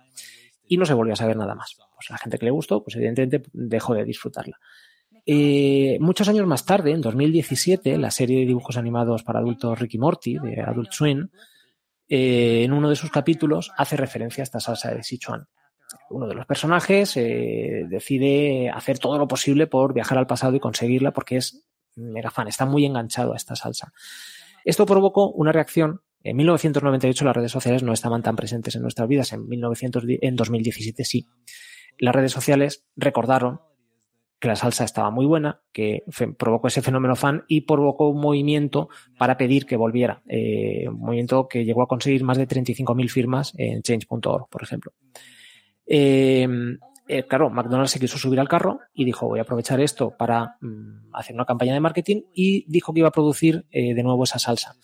y no se volvió a saber nada más. Pues la gente que le gustó, pues evidentemente dejó de disfrutarla. Eh, muchos años más tarde, en 2017, la serie de dibujos animados para adultos Ricky Morty, de Adult Swim, eh, en uno de sus capítulos hace referencia a esta salsa de Sichuan. Uno de los personajes eh, decide hacer todo lo posible por viajar al pasado y conseguirla porque es mega fan, está muy enganchado a esta salsa. Esto provocó una reacción. En 1998 las redes sociales no estaban tan presentes en nuestras vidas, en, 1900, en 2017 sí. Las redes sociales recordaron que la salsa estaba muy buena, que provocó ese fenómeno fan y provocó un movimiento para pedir que volviera. Eh, un movimiento que llegó a conseguir más de 35.000 firmas en change.org, por ejemplo. Eh, eh, claro, McDonald's se quiso subir al carro y dijo, voy a aprovechar esto para mm, hacer una campaña de marketing y dijo que iba a producir de nuevo esa salsa.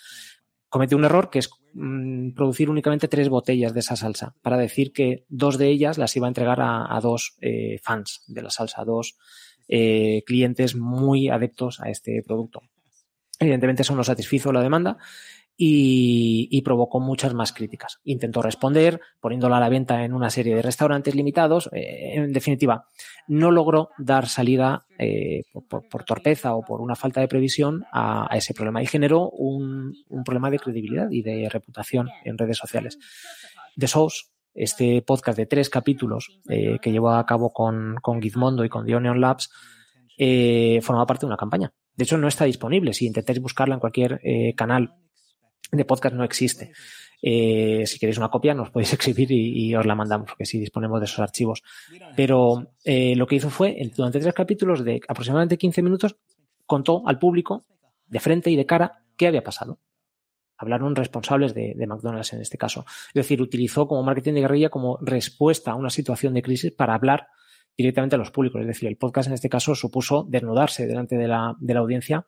Comete un error que es mm, producir únicamente tres botellas de esa salsa para decir que dos de ellas las iba a entregar a, dos eh, fans de la salsa, dos eh, clientes muy adeptos a este producto. Evidentemente eso no satisfizo la demanda y, provocó muchas más críticas. Intentó responder poniéndola a la venta en una serie de restaurantes limitados. Eh, en definitiva, no logró dar salida eh, por, torpeza o por una falta de previsión a, ese problema y generó un, problema de credibilidad y de reputación en redes sociales. The Source, este podcast de tres capítulos eh, que llevó a cabo con, con Gizmondo y con The Onion Labs, formaba parte de una campaña. De hecho, no está disponible. Si intentáis buscarla en cualquier canal de podcast no existe. Eh, si queréis una copia, nos podéis escribir y, os la mandamos, porque sí disponemos de esos archivos. Pero eh, lo que hizo fue, durante tres capítulos de aproximadamente 15 minutos, contó al público, de frente y de cara, qué había pasado. Hablaron responsables de, de McDonald's en este caso. Es decir, utilizó como marketing de guerrilla como respuesta a una situación de crisis para hablar directamente a los públicos. Es decir, el podcast en este caso supuso desnudarse delante de la, de la audiencia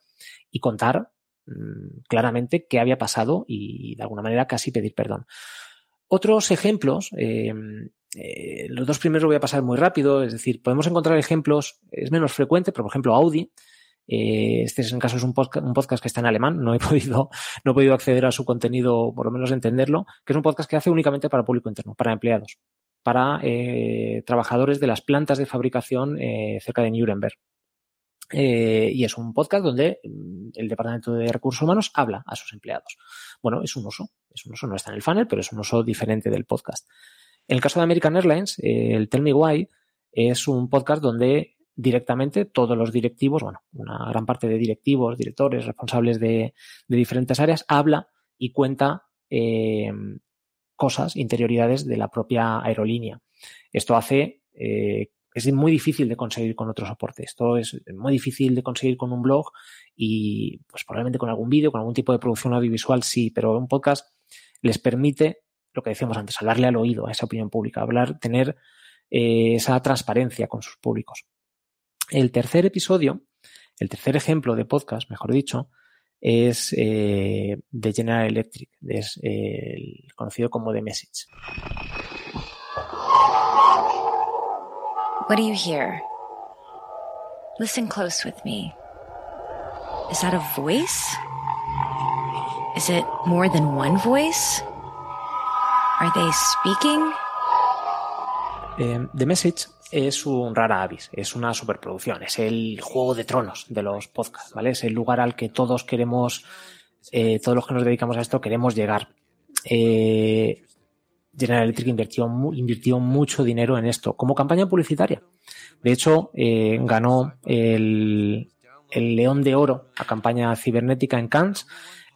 y contar Mm, claramente qué había pasado y de alguna manera casi pedir perdón. Otros ejemplos, em, eh, los dos primeros voy a pasar muy rápido, es decir, podemos encontrar ejemplos, es menos frecuente, pero por ejemplo Audi, eh, este en caso es un podcast, un podcast, que está en alemán, no he podido, no he podido acceder a su contenido, por lo menos entenderlo, que es un podcast que hace únicamente para público interno, para empleados, para eh, trabajadores de las plantas de fabricación cerca de Nuremberg. Eh, y es un podcast donde mm, el Departamento de Recursos Humanos habla a sus empleados. Bueno, es un uso, es un uso, no está en el funnel, pero es un uso diferente del podcast. En el caso de American Airlines, eh, el Tell Me Why es un podcast donde directamente todos los directivos, bueno, una gran parte de directivos, directores, responsables de, diferentes áreas, habla y cuenta eh, cosas, interioridades de la propia aerolínea. Esto hace es muy difícil de conseguir con otro soporte. Esto es muy difícil de conseguir con un blog y pues probablemente con algún vídeo, con algún tipo de producción audiovisual sí, pero un podcast les permite lo que decíamos antes, hablarle al oído a esa opinión pública, hablar, tener eh, esa transparencia con sus públicos. El tercer episodio, el tercer ejemplo de podcast, mejor dicho, es eh, de General Electric, es el conocido como The Message. What do you hear? Listen close with me. Is that a voice? Is it more than one voice? Are they speaking? Eh, The Message es un rara avis, es una superproducción, es el juego de tronos de los podcasts, ¿vale? Es el lugar al que todos queremos, eh, todos los que nos dedicamos a esto queremos llegar. Eh, General Electric invirtió, mucho dinero en esto como campaña publicitaria. De hecho, eh, ganó el, León de Oro a campaña cibernética en Cannes,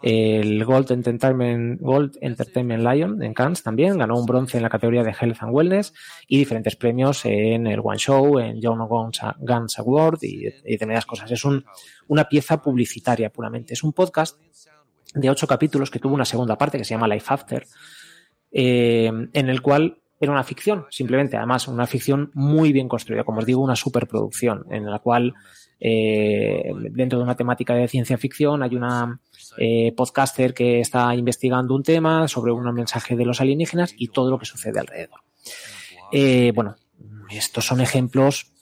el Gold Entertainment, Gold Entertainment Lion en Cannes también, ganó un bronce en la categoría de Health and Wellness y diferentes premios en el One Show, en John Guns Award y, y demás cosas. Es un, una pieza publicitaria puramente. Es un podcast de ocho capítulos que tuvo una segunda parte que se llama Life After, eh, en el cual era una ficción, simplemente, además, una ficción muy bien construida, como os digo, una superproducción, en la cual eh, dentro de una temática de ciencia ficción hay una eh, podcaster que está investigando un tema sobre un mensaje de los alienígenas y todo lo que sucede alrededor. bueno, estos son ejemplos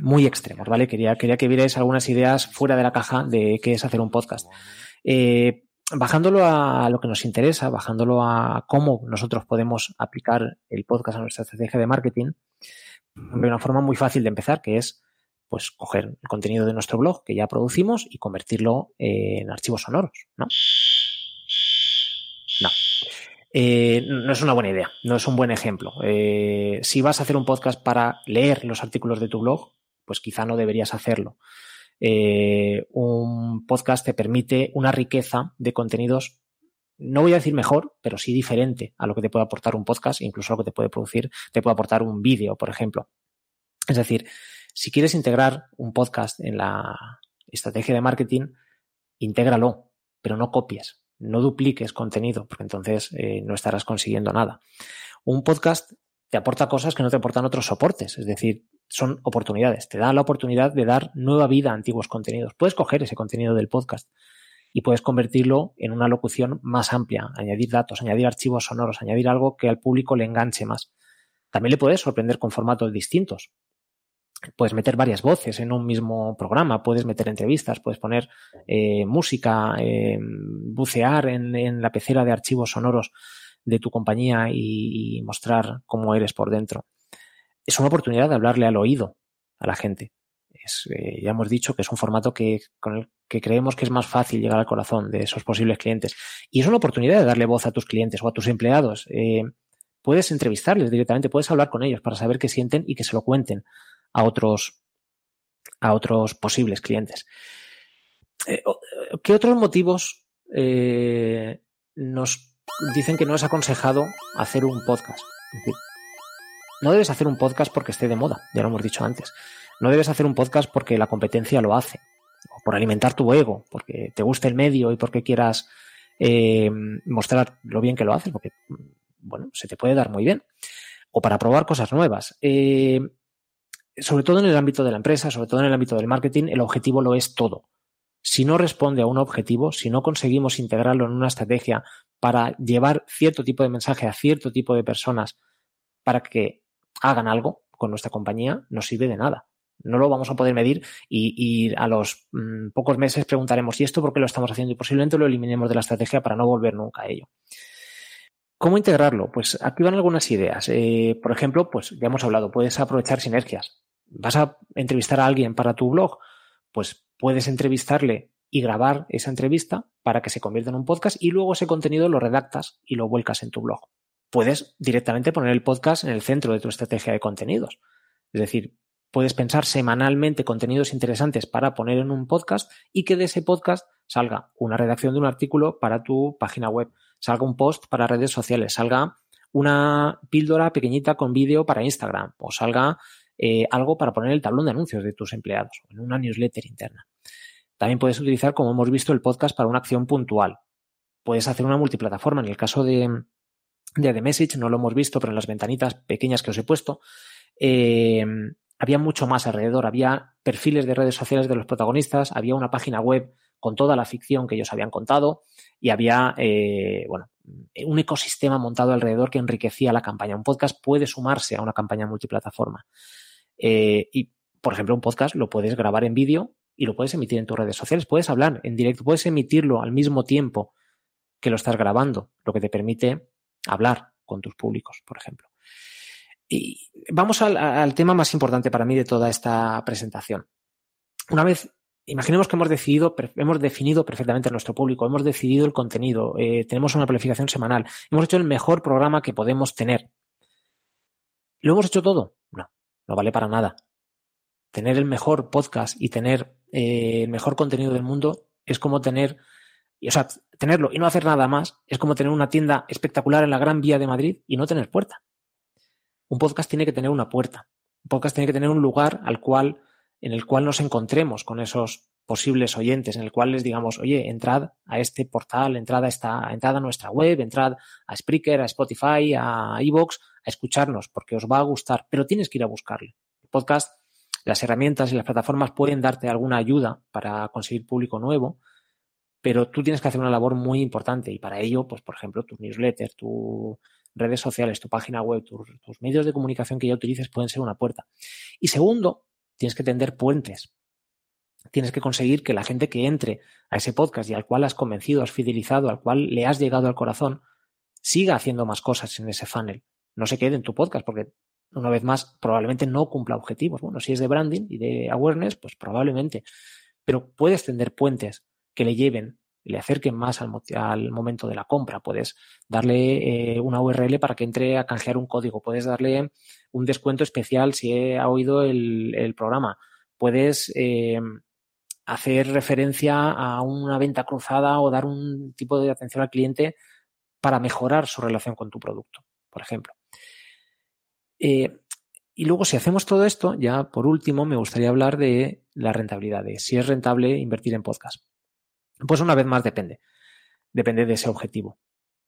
muy extremos, ¿vale? Quería, quería que vierais algunas ideas fuera de la caja de qué es hacer un podcast. Eh, bajándolo a lo que nos interesa, bajándolo a cómo nosotros podemos aplicar el podcast a nuestra estrategia de marketing, hay una forma muy fácil de empezar, que es pues coger el contenido de nuestro blog que ya producimos y convertirlo en archivos sonoros, ¿no? No. Eh, no es una buena idea, no es un buen ejemplo. Eh, si vas a hacer un podcast para leer los artículos de tu blog, pues quizá no deberías hacerlo. Eh, un podcast te permite una riqueza de contenidos, no voy a decir mejor, pero sí diferente a lo que te puede aportar un podcast, incluso a lo que te puede producir, te puede aportar un vídeo, por ejemplo. Es decir, si quieres integrar un podcast en la estrategia de marketing, intégralo, pero no copies, no dupliques contenido, porque entonces eh, no estarás consiguiendo nada. Un podcast te aporta cosas que no te aportan otros soportes, es decir, son oportunidades, te da la oportunidad de dar nueva vida a antiguos contenidos. Puedes coger ese contenido del podcast y puedes convertirlo en una locución más amplia, añadir datos, añadir archivos sonoros, añadir algo que al público le enganche más. También le puedes sorprender con formatos distintos. Puedes meter varias voces en un mismo programa, puedes meter entrevistas, puedes poner eh, música, eh, bucear en, la pecera de archivos sonoros de tu compañía y, mostrar cómo eres por dentro. Es una oportunidad de hablarle al oído a la gente. Eh, ya hemos dicho que es un formato que, con el que creemos que es más fácil llegar al corazón de esos posibles clientes. Y es una oportunidad de darle voz a tus clientes o a tus empleados. puedes entrevistarles directamente, puedes hablar con ellos para saber qué sienten y que se lo cuenten a otros, a otros posibles clientes. Eh, ¿Qué otros motivos eh, nos dicen que no es aconsejado hacer un podcast? No debes hacer un podcast porque esté de moda, ya lo hemos dicho antes. No debes hacer un podcast porque la competencia lo hace, o por alimentar tu ego, porque te guste el medio y porque quieras eh, mostrar lo bien que lo haces, porque, bueno, se te puede dar muy bien, o para probar cosas nuevas sobre todo en el ámbito de la empresa, sobre todo en el ámbito del marketing, el objetivo lo es todo. Si no responde a un objetivo, si no conseguimos integrarlo en una estrategia para llevar cierto tipo de mensaje a cierto tipo de personas para que hagan algo con nuestra compañía, no sirve de nada. No lo vamos a poder medir y, a los mm, pocos meses preguntaremos, ¿y esto por qué lo estamos haciendo? Y posiblemente lo eliminemos de la estrategia para no volver nunca a ello. ¿Cómo integrarlo? Pues aquí van algunas ideas. Eh, por ejemplo, pues ya hemos hablado, puedes aprovechar sinergias vas a entrevistar a alguien para tu blog, pues puedes entrevistarle y grabar esa entrevista para que se convierta en un podcast y luego ese contenido lo redactas y lo vuelcas en tu blog. Puedes directamente poner el podcast en el centro de tu estrategia de contenidos. Es decir, puedes pensar semanalmente contenidos interesantes para poner en un podcast y que de ese podcast salga una redacción de un artículo para tu página web, salga un post para redes sociales, salga una píldora pequeñita con vídeo para Instagram o salga eh, algo para poner el tablón de anuncios de tus empleados en una newsletter interna. También puedes utilizar, como hemos visto, el podcast para una acción puntual. Puedes hacer una multiplataforma. En el caso de, de The Message, no lo hemos visto, pero en las ventanitas pequeñas que os he puesto, eh, había mucho más alrededor. Había perfiles de redes sociales de los protagonistas, había una página web con toda la ficción que ellos habían contado y había, eh, bueno, un ecosistema montado alrededor que enriquecía la campaña. Un podcast puede sumarse a una campaña multiplataforma. Eh, y, por ejemplo, un podcast lo puedes grabar en vídeo y lo puedes emitir en tus redes sociales. Puedes hablar en directo, puedes emitirlo al mismo tiempo que lo estás grabando, lo que te permite hablar con tus públicos, por ejemplo. Y vamos al, tema más importante para mí de toda esta presentación. Una vez, imaginemos que hemos decidido, hemos definido perfectamente nuestro público, hemos decidido el contenido, eh, tenemos una planificación semanal, hemos hecho el mejor programa que podemos tener. ¿Lo hemos hecho todo? No no vale para nada. Tener el mejor podcast y tener eh, el mejor contenido del mundo es como tener, o sea, tenerlo y no hacer nada más es como tener una tienda espectacular en la Gran Vía de Madrid y no tener puerta. Un podcast tiene que tener una puerta. Un podcast tiene que tener un lugar al cual, en el cual nos encontremos con esos posibles oyentes, en el cual les digamos, oye, entrad a este portal, entrad a esta, entrad a nuestra web, entrad a Spreaker, a Spotify, a Evox, a escucharnos, porque os va a gustar, pero tienes que ir a buscarlo. El podcast, las herramientas y las plataformas pueden darte alguna ayuda para conseguir público nuevo, pero tú tienes que hacer una labor muy importante y para ello, pues, por ejemplo, tu newsletter, tus redes sociales, tu página web, tus, tus medios de comunicación que ya utilices pueden ser una puerta. Y segundo, tienes que tender puentes tienes que conseguir que la gente que entre a ese podcast y al cual has convencido, has fidelizado, al cual le has llegado al corazón, siga haciendo más cosas en ese funnel. No se quede en tu podcast porque, una vez más, probablemente no cumpla objetivos. Bueno, si es de branding y de awareness, pues probablemente. Pero puedes tender puentes que le lleven, le acerquen más al, momento de la compra. Puedes darle eh, una URL para que entre a canjear un código. Puedes darle un descuento especial si ha oído el, el programa. Puedes eh, hacer referencia a una venta cruzada o dar un tipo de atención al cliente para mejorar su relación con tu producto, por ejemplo. Eh, y luego, si hacemos todo esto, ya por último, me gustaría hablar de la rentabilidad, de si es rentable invertir en podcast. Pues una vez más depende. Depende de ese objetivo.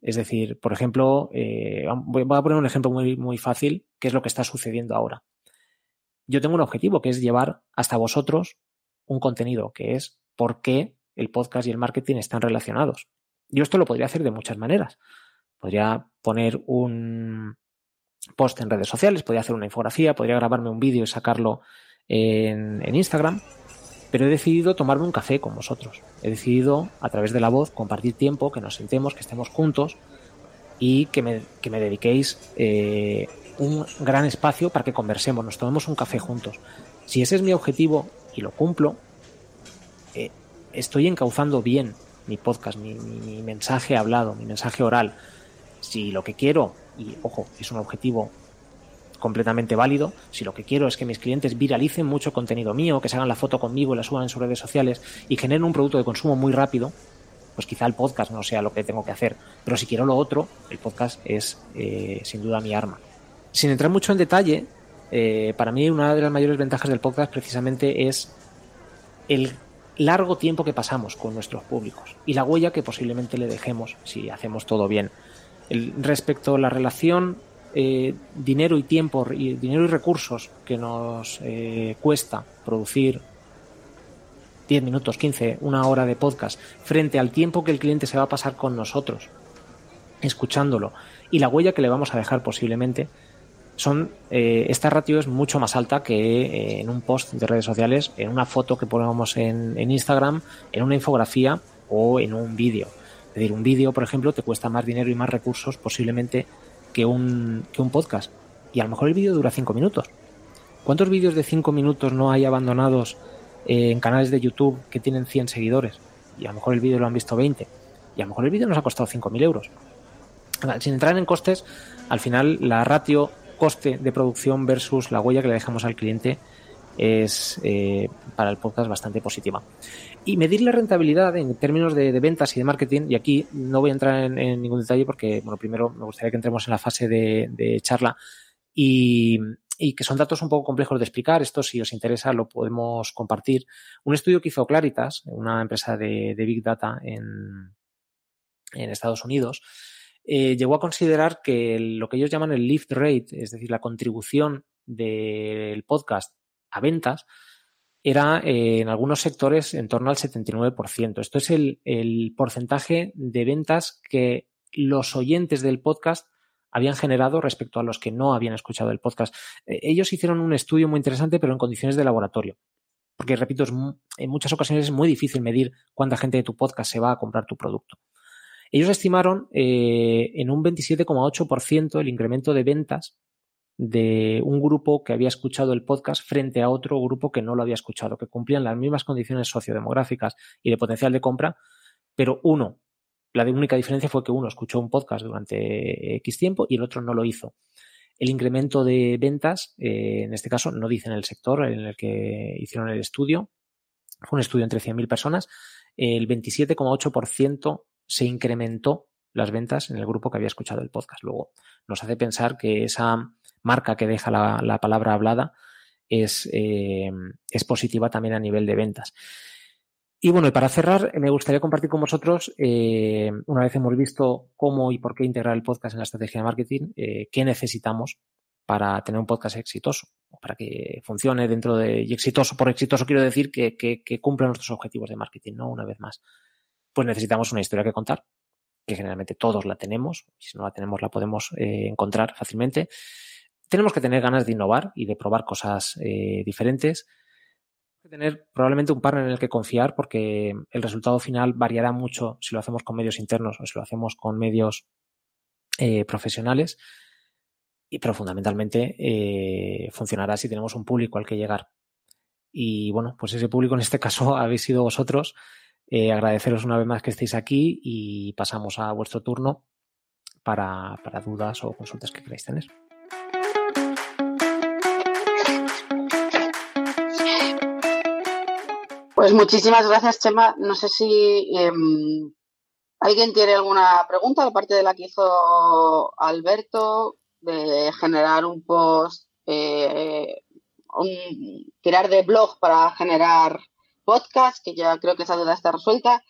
Es decir, por ejemplo, eh, voy a poner un ejemplo muy, muy fácil, que es lo que está sucediendo ahora. Yo tengo un objetivo que es llevar hasta vosotros un contenido que es por qué el podcast y el marketing están relacionados. Yo esto lo podría hacer de muchas maneras. Podría poner un post en redes sociales, podría hacer una infografía, podría grabarme un vídeo y sacarlo en, en Instagram, pero he decidido tomarme un café con vosotros. He decidido, a través de la voz, compartir tiempo, que nos sentemos, que estemos juntos y que me, que me dediquéis eh, un gran espacio para que conversemos, nos tomemos un café juntos. Si ese es mi objetivo y lo cumplo, eh, estoy encauzando bien mi podcast, mi, mi, mensaje hablado, mi mensaje oral. Si lo que quiero, y ojo, es un objetivo completamente válido, si lo que quiero es que mis clientes viralicen mucho contenido mío, que se hagan la foto conmigo y la suban en sus redes sociales y generen un producto de consumo muy rápido, pues quizá el podcast no sea lo que tengo que hacer. Pero si quiero lo otro, el podcast es eh, sin duda mi arma. Sin entrar mucho en detalle, eh, para mí una de las mayores ventajas del podcast precisamente es el largo tiempo que pasamos con nuestros públicos y la huella que posiblemente le dejemos si hacemos todo bien. Respecto a la relación eh, dinero y tiempo, y, dinero y recursos que nos eh, cuesta producir 10 minutos, 15, una hora de podcast, frente al tiempo que el cliente se va a pasar con nosotros, escuchándolo, y la huella que le vamos a dejar posiblemente, son eh, esta ratio es mucho más alta que en un post de redes sociales, en una foto que ponemos en, en Instagram, en una infografía o en un vídeo. Es decir, un vídeo, por ejemplo, te cuesta más dinero y más recursos posiblemente que un, que un podcast. Y a lo mejor el vídeo dura 5 minutos. ¿Cuántos vídeos de 5 minutos no hay abandonados eh, en canales de YouTube que tienen 100 seguidores y a lo mejor el vídeo lo han visto 20 y a lo mejor el vídeo nos ha costado 5.000 euros. Sin entrar en costes, al final la ratio coste de producción versus la huella que le dejamos al cliente es eh, para el podcast bastante positiva. Y medir la rentabilidad en términos de, ventas y de marketing, y aquí no voy a entrar en, ningún detalle porque, bueno, primero me gustaría que entremos en la fase de, charla y, y que son datos un poco complejos de explicar. Esto, si os interesa, lo podemos compartir. Un estudio que hizo Claritas, una empresa de, de Big Data en, en Estados Unidos, eh, llegó a considerar que lo que ellos llaman el lift rate, es decir, la contribución del podcast a ventas, era eh, en algunos sectores en torno al 79%. Esto es el, porcentaje de ventas que los oyentes del podcast habían generado respecto a los que no habían escuchado el podcast. Eh, ellos hicieron un estudio muy interesante, pero en condiciones de laboratorio. Porque, repito, en muchas ocasiones es muy difícil medir cuánta gente de tu podcast se va a comprar tu producto. Ellos estimaron eh, en un 27,8% el incremento de ventas de un grupo que había escuchado el podcast frente a otro grupo que no lo había escuchado, que cumplían las mismas condiciones sociodemográficas y de potencial de compra, pero uno la única diferencia fue que uno escuchó un podcast durante X tiempo y el otro no lo hizo. El incremento de ventas, eh, en este caso, no dice en el sector en el que hicieron el estudio, fue un estudio entre 100.000 personas, el 27,8% se incrementó las ventas en el grupo que había escuchado el podcast. Luego, nos hace pensar que esa marca que deja la, la palabra hablada es, eh, es positiva también a nivel de ventas. Y bueno, y para cerrar, me gustaría compartir con vosotros, eh, una vez hemos visto cómo y por qué integrar el podcast en la estrategia de marketing, eh, qué necesitamos para tener un podcast exitoso, para que funcione dentro de... Y exitoso, por exitoso quiero decir que, que, que cumpla nuestros objetivos de marketing, ¿no? Una vez más. Pues necesitamos una historia que contar, que generalmente todos la tenemos, si no la tenemos la podemos eh, encontrar fácilmente. Tenemos que tener ganas de innovar y de probar cosas eh, diferentes que tener probablemente un partner en el que confiar porque el resultado final variará mucho si lo hacemos con medios internos o si lo hacemos con medios eh, profesionales. Y, pero fundamentalmente eh, funcionará si tenemos un público al que llegar. Y bueno, pues ese público en este caso habéis sido vosotros. Eh, agradeceros una vez más que estéis aquí y pasamos a vuestro turno para, para dudas o consultas que queráis tener. Pues muchísimas gracias, Chema. No sé si eh, alguien tiene alguna pregunta, aparte de la que hizo Alberto, de generar un post, eh, tirar de blog para generar podcast, que ya creo que esa duda está resuelta.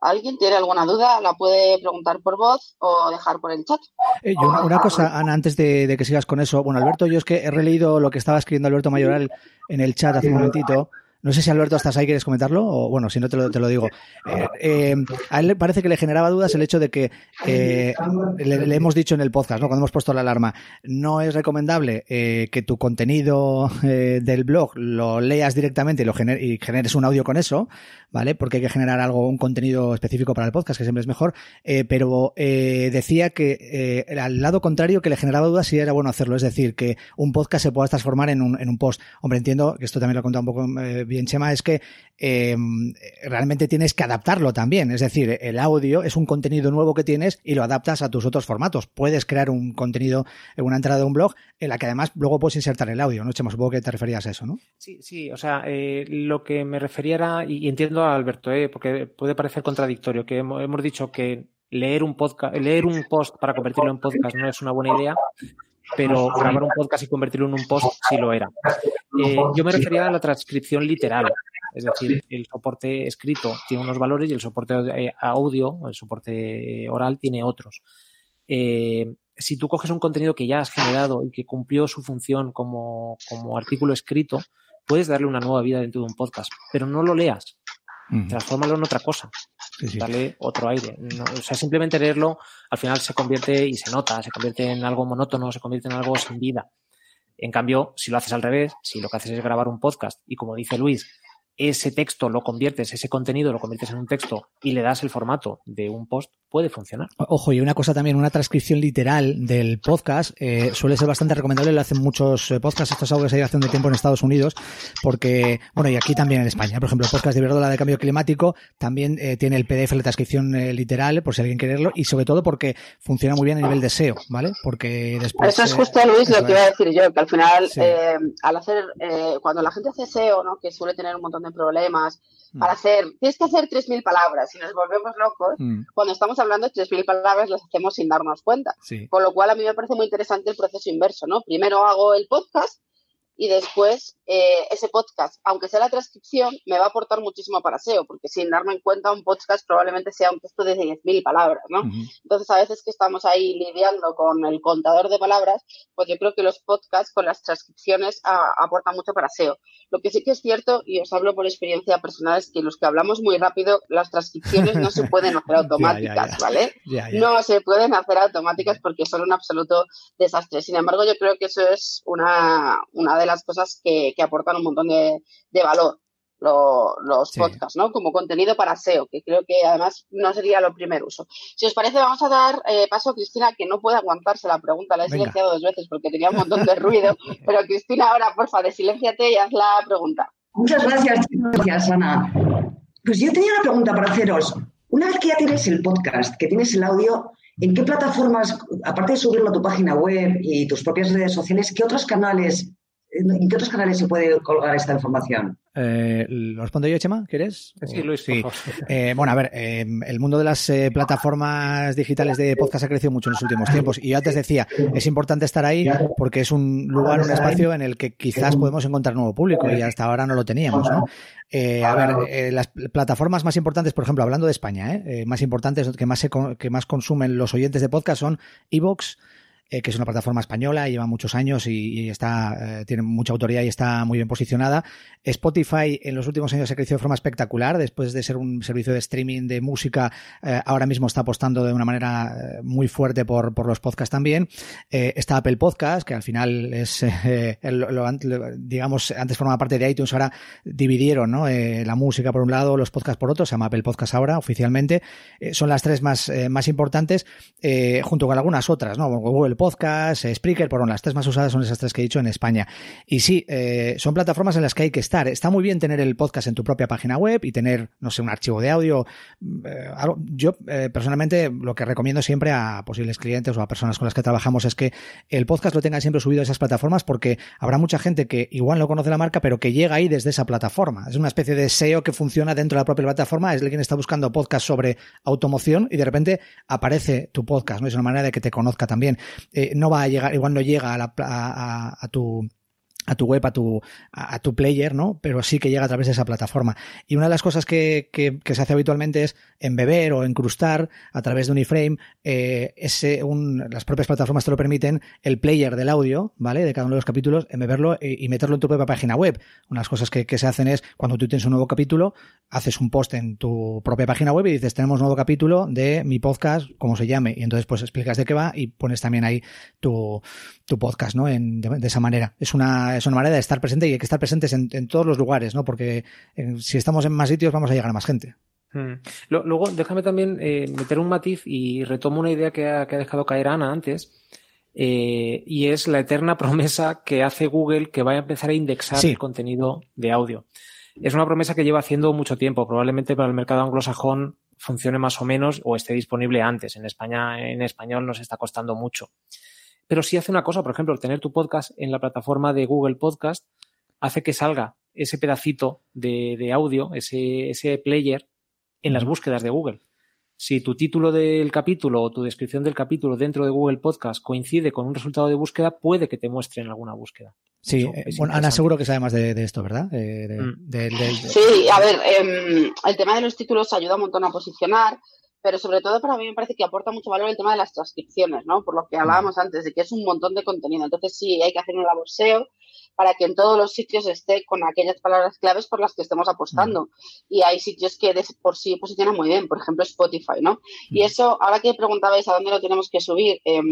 ¿Alguien tiene alguna duda? La puede preguntar por voz o dejar por el chat. Eh, yo, una cosa, Ana, antes de, de, que sigas con eso. Bueno, Alberto, yo es que he releído lo que estaba escribiendo Alberto Mayoral en el chat hace un momentito No sé si Alberto estás ahí, ¿quieres comentarlo? O bueno, si no te lo, te lo digo. Eh, eh, a él parece que le generaba dudas el hecho de que eh, le, hemos dicho en el podcast, ¿no? cuando hemos puesto la alarma, no es recomendable que tu contenido del blog lo leas directamente y, lo y generes un audio con eso, ¿vale? Porque hay que generar algo, un contenido específico para el podcast, que siempre es mejor. pero decía que al lado contrario que le generaba dudas si era bueno hacerlo, es decir, que un podcast se pueda transformar en un, en un post. Hombre, entiendo que esto también lo he contado un poco bien Chema, es que em, realmente tienes que adaptarlo también. Es decir, el audio es un contenido nuevo que tienes y lo adaptas a tus otros formatos. Puedes crear un contenido en una entrada de un blog en la que además luego puedes insertar el audio, ¿no, Chema? Supongo que te referías a eso, ¿no? Sí, sí, o sea, eh, lo que me refería era, y entiendo a Alberto, eh, porque puede parecer contradictorio, que hemos dicho que leer un podcast, leer un post para convertirlo en podcast no es una buena idea, pero grabar un podcast y convertirlo en un post sí lo era. Eh, yo me refería a la transcripción literal, es decir, el soporte escrito tiene unos valores y el soporte eh, audio, el soporte oral, tiene otros. Eh, si tú coges un contenido que ya has generado y que cumplió su función como, como artículo escrito, puedes darle una nueva vida dentro de un podcast, pero no lo leas. Transfórmalo en otra cosa. Dale otro aire. o sea, simplemente leerlo al final se convierte y se nota, se convierte en algo monótono, se convierte en algo sin vida. En cambio, si lo haces al revés, si lo que haces es grabar un podcast y como dice Luis, ese texto lo conviertes, ese contenido lo conviertes en un texto y le das el formato de un post, puede funcionar. Ojo, y una cosa también, una transcripción literal del podcast eh, suele ser bastante recomendable, lo hacen muchos eh, podcasts, esto es algo que se hace un tiempo en Estados Unidos, porque, bueno, y aquí también en España, por ejemplo, el podcast de Verdola de Cambio Climático también eh, tiene el PDF, la transcripción literal, por si alguien quiere leerlo, y sobre todo porque funciona muy bien a nivel de SEO, ¿vale? Porque después... Eso es justo, Luis, lo que iba a decir yo, que al final, al hacer, cuando la gente hace SEO, ¿no? Que suele tener un montón de problemas mm. para hacer, tienes que hacer 3.000 palabras y nos volvemos locos. Mm. Cuando estamos hablando de 3.000 palabras las hacemos sin darnos cuenta. Con lo cual a mí me parece muy interesante el proceso inverso, ¿no? Primero hago el podcast y después eh, ese podcast, aunque sea la transcripción, me va a aportar muchísimo para SEO, porque sin darme en cuenta un podcast probablemente sea un texto de 10.000 palabras, ¿no? Entonces, a veces que estamos ahí lidiando con el contador de palabras, pues yo creo que los podcasts con las transcripciones aportan mucho para SEO. Lo que sí que es cierto, y os hablo por experiencia personal, es que los que hablamos muy rápido, las transcripciones no se pueden hacer automáticas, ¿vale? No se pueden hacer automáticas porque son un absoluto desastre. Sin embargo, yo creo que eso es una, una de las cosas que, aportan un montón de, valor. los podcasts, ¿no? Como contenido para SEO, que creo que además no sería lo primer uso. Si os parece, vamos a dar eh, paso a Cristina, que no puede aguantarse la pregunta, la he silenciado dos veces porque tenía un montón de ruido, pero Cristina, ahora, porfa, desilenciate y haz la pregunta. Muchas gracias, gracias, Ana. Pues yo tenía una pregunta para haceros. Una vez que ya tienes el podcast, que tienes el audio, ¿en qué plataformas, aparte de subirlo a tu página web y tus propias redes sociales, qué otros canales ¿En qué otros canales se puede colgar esta información? Eh, ¿Lo respondo yo, Chema? ¿Quieres? Sí, Luis. Sí. Eh, bueno, a ver, eh, el mundo de las plataformas digitales de podcast ha crecido mucho en los últimos tiempos. Y yo antes decía, es importante estar ahí porque es un lugar, un espacio en el que quizás podemos encontrar nuevo público y hasta ahora no lo teníamos, ¿no? a ver, las plataformas más importantes, por ejemplo, hablando de España, más importantes, que más, que más consumen los oyentes de podcast son Evox, eh, que es una plataforma española, lleva muchos años y, está, eh, tiene mucha autoridad y está muy bien posicionada. Spotify en los últimos años ha crecido de forma espectacular, después de ser un servicio de streaming de música, eh, ahora mismo está apostando de una manera muy fuerte por, los podcasts también. está Apple Podcast, que al final es, digamos, antes formaba parte de iTunes, ahora dividieron ¿no? la música por un lado, los podcasts por otro, se llama Apple Podcast ahora oficialmente. son las tres más, más importantes, junto con algunas otras, ¿no? Google Podcast, eh, Spreaker, por las tres más usadas son esas tres que he dicho en España. Y sí, eh, son plataformas en las que hay que estar. Está muy bien tener el podcast en tu propia página web y tener, no sé, un archivo de audio. Eh, yo personalmente lo que recomiendo siempre a posibles clientes o a personas con las que trabajamos es que el podcast lo tengan siempre subido a esas plataformas porque habrá mucha gente que igual no conoce la marca, pero que llega ahí desde esa plataforma. Es una especie de SEO que funciona dentro de la propia plataforma. Es alguien está buscando podcast sobre automoción y de repente aparece tu podcast, ¿no? Es una manera de que te conozca también. Eh, no va a llegar, igual no llega a, la, a, tu a tu web, a tu, a, tu player, ¿no? Pero sí que llega a través de esa plataforma. Y una de las cosas que, que, se hace habitualmente es embeber o incrustar a través de un iframe, eh, ese, un, las propias plataformas te lo permiten, el player del audio, ¿vale? De cada uno de los capítulos, embeberlo y, meterlo en tu propia página web. Unas cosas que, que, se hacen es, cuando tú tienes un nuevo capítulo, haces un post en tu propia página web y dices, tenemos un nuevo capítulo de mi podcast, como se llame. Y entonces, pues explicas de qué va y pones también ahí tu, tu podcast, ¿no? En, de esa manera. Es una es una manera de estar presente y hay que estar presentes en, todos los lugares, ¿no? Porque eh, si estamos en más sitios vamos a llegar a más gente. Hmm. Luego, déjame también eh, meter un matiz y retomo una idea que ha, dejado caer Ana antes, eh, y es la eterna promesa que hace Google que vaya a empezar a indexar el contenido de audio. Es una promesa que lleva haciendo mucho tiempo. Probablemente para el mercado anglosajón funcione más o menos o esté disponible antes. En España, en español nos está costando mucho. Pero sí hace una cosa, por ejemplo, tener tu podcast en la plataforma de Google Podcast hace que salga ese pedacito de, audio, ese, ese player, en las búsquedas de Google. Si tu título del capítulo o tu descripción del capítulo dentro de Google Podcast coincide con un resultado de búsqueda, puede que te muestre en alguna búsqueda. Sí, eh, bueno, Ana seguro que sabe más de, esto, ¿verdad? Eh, mm. Sí, a ver, em, el tema de los títulos ayuda un montón a posicionar, pero sobre todo para mí me parece que aporta mucho valor el tema de las transcripciones, ¿no? Por lo que hablábamos antes, de que es un montón de contenido. Entonces sí, hay que hacer un labor SEO para que en todos los sitios esté con aquellas palabras claves por las que estemos apostando. Y hay sitios que por sí posicionan muy bien, por ejemplo Spotify, ¿no? Y eso, ahora que preguntabais a dónde lo tenemos que subir, eh,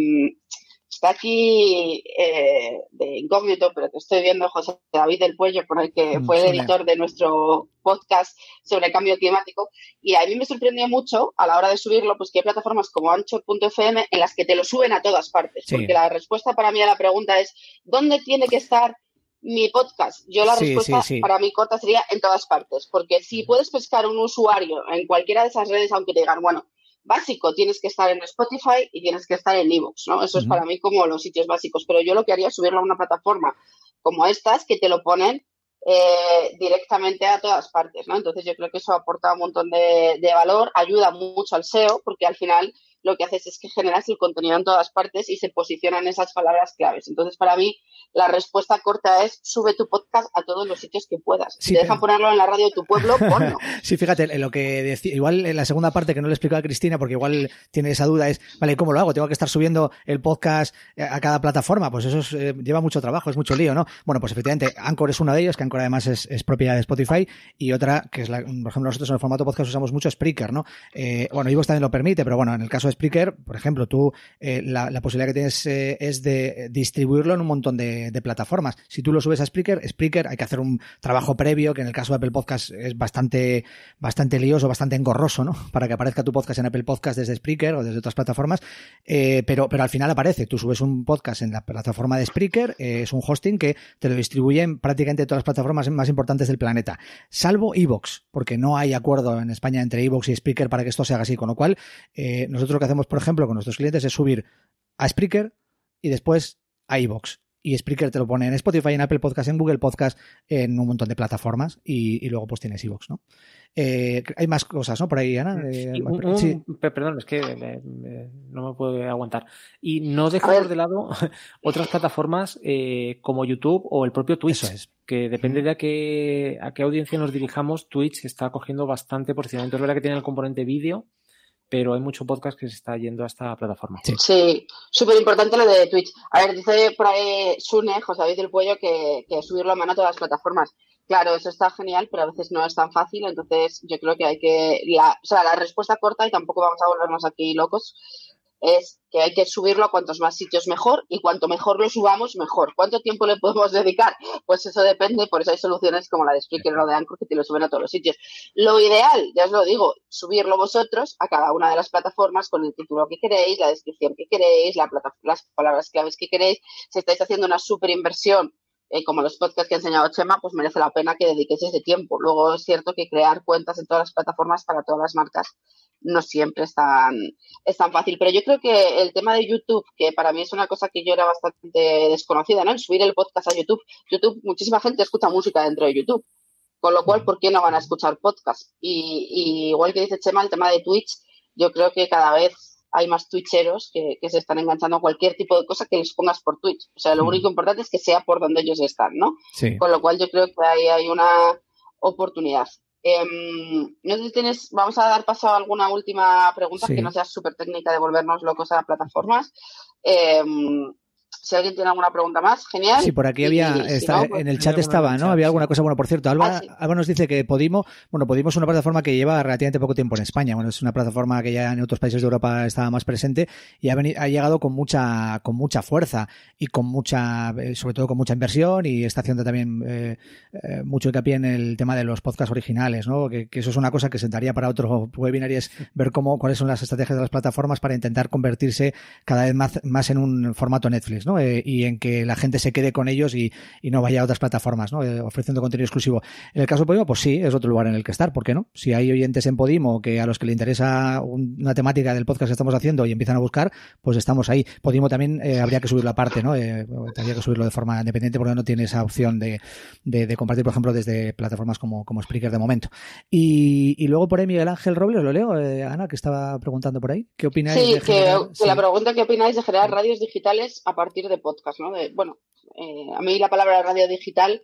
Está aquí eh, de incógnito, pero te estoy viendo José David del Puello, con el que mm, fue el editor de nuestro podcast sobre cambio climático. Y a mí me sorprendió mucho a la hora de subirlo, pues que hay plataformas como Ancho.fm en las que te lo suben a todas partes. Porque la respuesta para mí a la pregunta es, ¿dónde tiene que estar mi podcast? Yo la respuesta para mí corta sería en todas partes. Porque si puedes pescar un usuario en cualquiera de esas redes, aunque te digan, bueno, básico, tienes que estar en Spotify y tienes que estar en Evox, ¿no? Eso es para mí como los sitios básicos, pero yo lo que haría es subirlo a una plataforma como estas que te lo ponen eh, directamente a todas partes, ¿no? Entonces yo creo que eso aporta un montón de, de valor, ayuda mucho al SEO, porque al final lo que haces es que generas el contenido en todas partes y se posicionan esas palabras claves. Entonces, para mí, la respuesta corta es sube tu podcast a todos los sitios que puedas. si te dejan ponerlo en la radio de tu pueblo, ponlo. sí, fíjate, lo que decía, igual en la segunda parte que no le explico a Cristina, porque igual tiene esa duda, es, vale, ¿cómo lo hago? Tengo que estar subiendo el podcast a cada plataforma, pues eso eh, lleva mucho trabajo, es mucho lío, ¿no? Bueno, pues efectivamente, Anchor es una de ellas, que Anchor además es, es propiedad de Spotify, y otra, que es la, por ejemplo, nosotros en el formato podcast usamos mucho Spreaker, ¿no? Eh, bueno, Ivo también lo permite, pero bueno, en el caso de Spreaker, por ejemplo, tú eh, la, posibilidad que tienes eh, es de distribuirlo en un montón de, plataformas. Si tú lo subes a Spreaker, Spreaker hay que hacer un trabajo previo, que en el caso de Apple Podcast es bastante, bastante lioso, bastante engorroso, ¿no? Para que aparezca tu podcast en Apple Podcast desde Spreaker o desde otras plataformas. Eh, pero, pero al final aparece. Tú subes un podcast en la plataforma de Spreaker, es un hosting que te lo distribuye en prácticamente todas las plataformas más importantes del planeta. Salvo Evox, porque no hay acuerdo en España entre Evox y Spreaker para que esto se haga así. Con lo cual, nosotros que hacemos, por ejemplo, con nuestros clientes es subir a Spreaker y después a iVoox. Y Spreaker te lo pone en Spotify, en Apple Podcast, en Google Podcast, en un montón de plataformas y, luego pues tienes iVoox, ¿no? Eh, hay más cosas, ¿no? Por ahí, Ana. Eh, perdón, es que no me puedo aguantar. Y no dejar de lado otras plataformas eh, como YouTube o el propio Twitch. es. Que depende de a qué, a qué audiencia nos dirijamos, Twitch está cogiendo bastante posicionamiento. Es verdad que tiene el componente vídeo, pero hay mucho podcast que se está yendo a esta plataforma. Sí, súper importante lo de Twitch. A ver, dice por ahí Sune, José David del Puello, que, que subirlo a mano a todas las plataformas. Claro, eso está genial, pero a veces no es tan fácil, entonces yo creo que hay que, la, o sea, la respuesta corta y tampoco vamos a volvernos aquí locos, es que hay que subirlo a cuantos más sitios mejor y cuanto mejor lo subamos, mejor. ¿Cuánto tiempo le podemos dedicar? Pues eso depende, por eso hay soluciones como la de Spreaker o de Anchor que te lo suben a todos los sitios. Lo ideal, ya os lo digo, subirlo vosotros a cada una de las plataformas con el título que queréis, la descripción que queréis, la las palabras claves que queréis. Si estáis haciendo una super inversión eh, como los podcasts que ha enseñado Chema, pues merece la pena que dediquéis ese tiempo. Luego es cierto que crear cuentas en todas las plataformas para todas las marcas no siempre es tan, es tan fácil. Pero yo creo que el tema de YouTube, que para mí es una cosa que yo era bastante desconocida, ¿no? El subir el podcast a YouTube. YouTube, muchísima gente escucha música dentro de YouTube. Con lo cual, ¿por qué no van a escuchar podcast? Y, y igual que dice Chema, el tema de Twitch, yo creo que cada vez hay más twitcheros que, se están enganchando a cualquier tipo de cosa que les pongas por Twitch. O sea, lo único importante es que sea por donde ellos están, ¿no? Con lo cual yo creo que ahí hay una oportunidad. Em, no sé si tienes, vamos a dar paso a alguna última pregunta que no sea súper técnica de volvernos locos a plataformas. Em, si alguien tiene alguna pregunta más, genial. Sí, por aquí había, pues en el chat estaba, ¿no? Había alguna cosa, bueno, por cierto, Alba, ah, nos dice que Podimo, bueno, Podimo es una plataforma que lleva relativamente poco tiempo en España, bueno, es una plataforma que ya en otros países de Europa estaba más presente y ha, ha llegado con mucha, con mucha fuerza y con mucha, eh, sobre todo con mucha inversión y está haciendo también eh, eh, mucho hincapié en el tema de los podcasts originales, ¿no? Que, eso es una cosa que sentaría para otro webinar y es ver cómo, cuáles son las estrategias de las plataformas para intentar convertirse cada vez más, más en un formato Netflix, ¿no? Eh, y en que la gente se quede con ellos y, no vaya a otras plataformas, ¿no? Eh, ofreciendo contenido exclusivo. En el caso de Podimo, pues sí, es otro lugar en el que estar, ¿por qué no? Si hay oyentes en Podimo que a los que le interesa una temática del podcast que estamos haciendo y empiezan a buscar, pues estamos ahí. Podimo también eh, habría que subirlo aparte, ¿no? habría que subirlo de forma independiente porque no tiene esa opción de, compartir, por ejemplo, desde plataformas como, como Spreaker de momento. Y, luego por ahí Miguel Ángel Robles, lo leo, Ana, que estaba preguntando por ahí. ¿Qué opináis? Sí, que, la pregunta que opináis de generar radios digitales a partir de podcast, ¿no? bueno, eh, a mí la palabra radio digital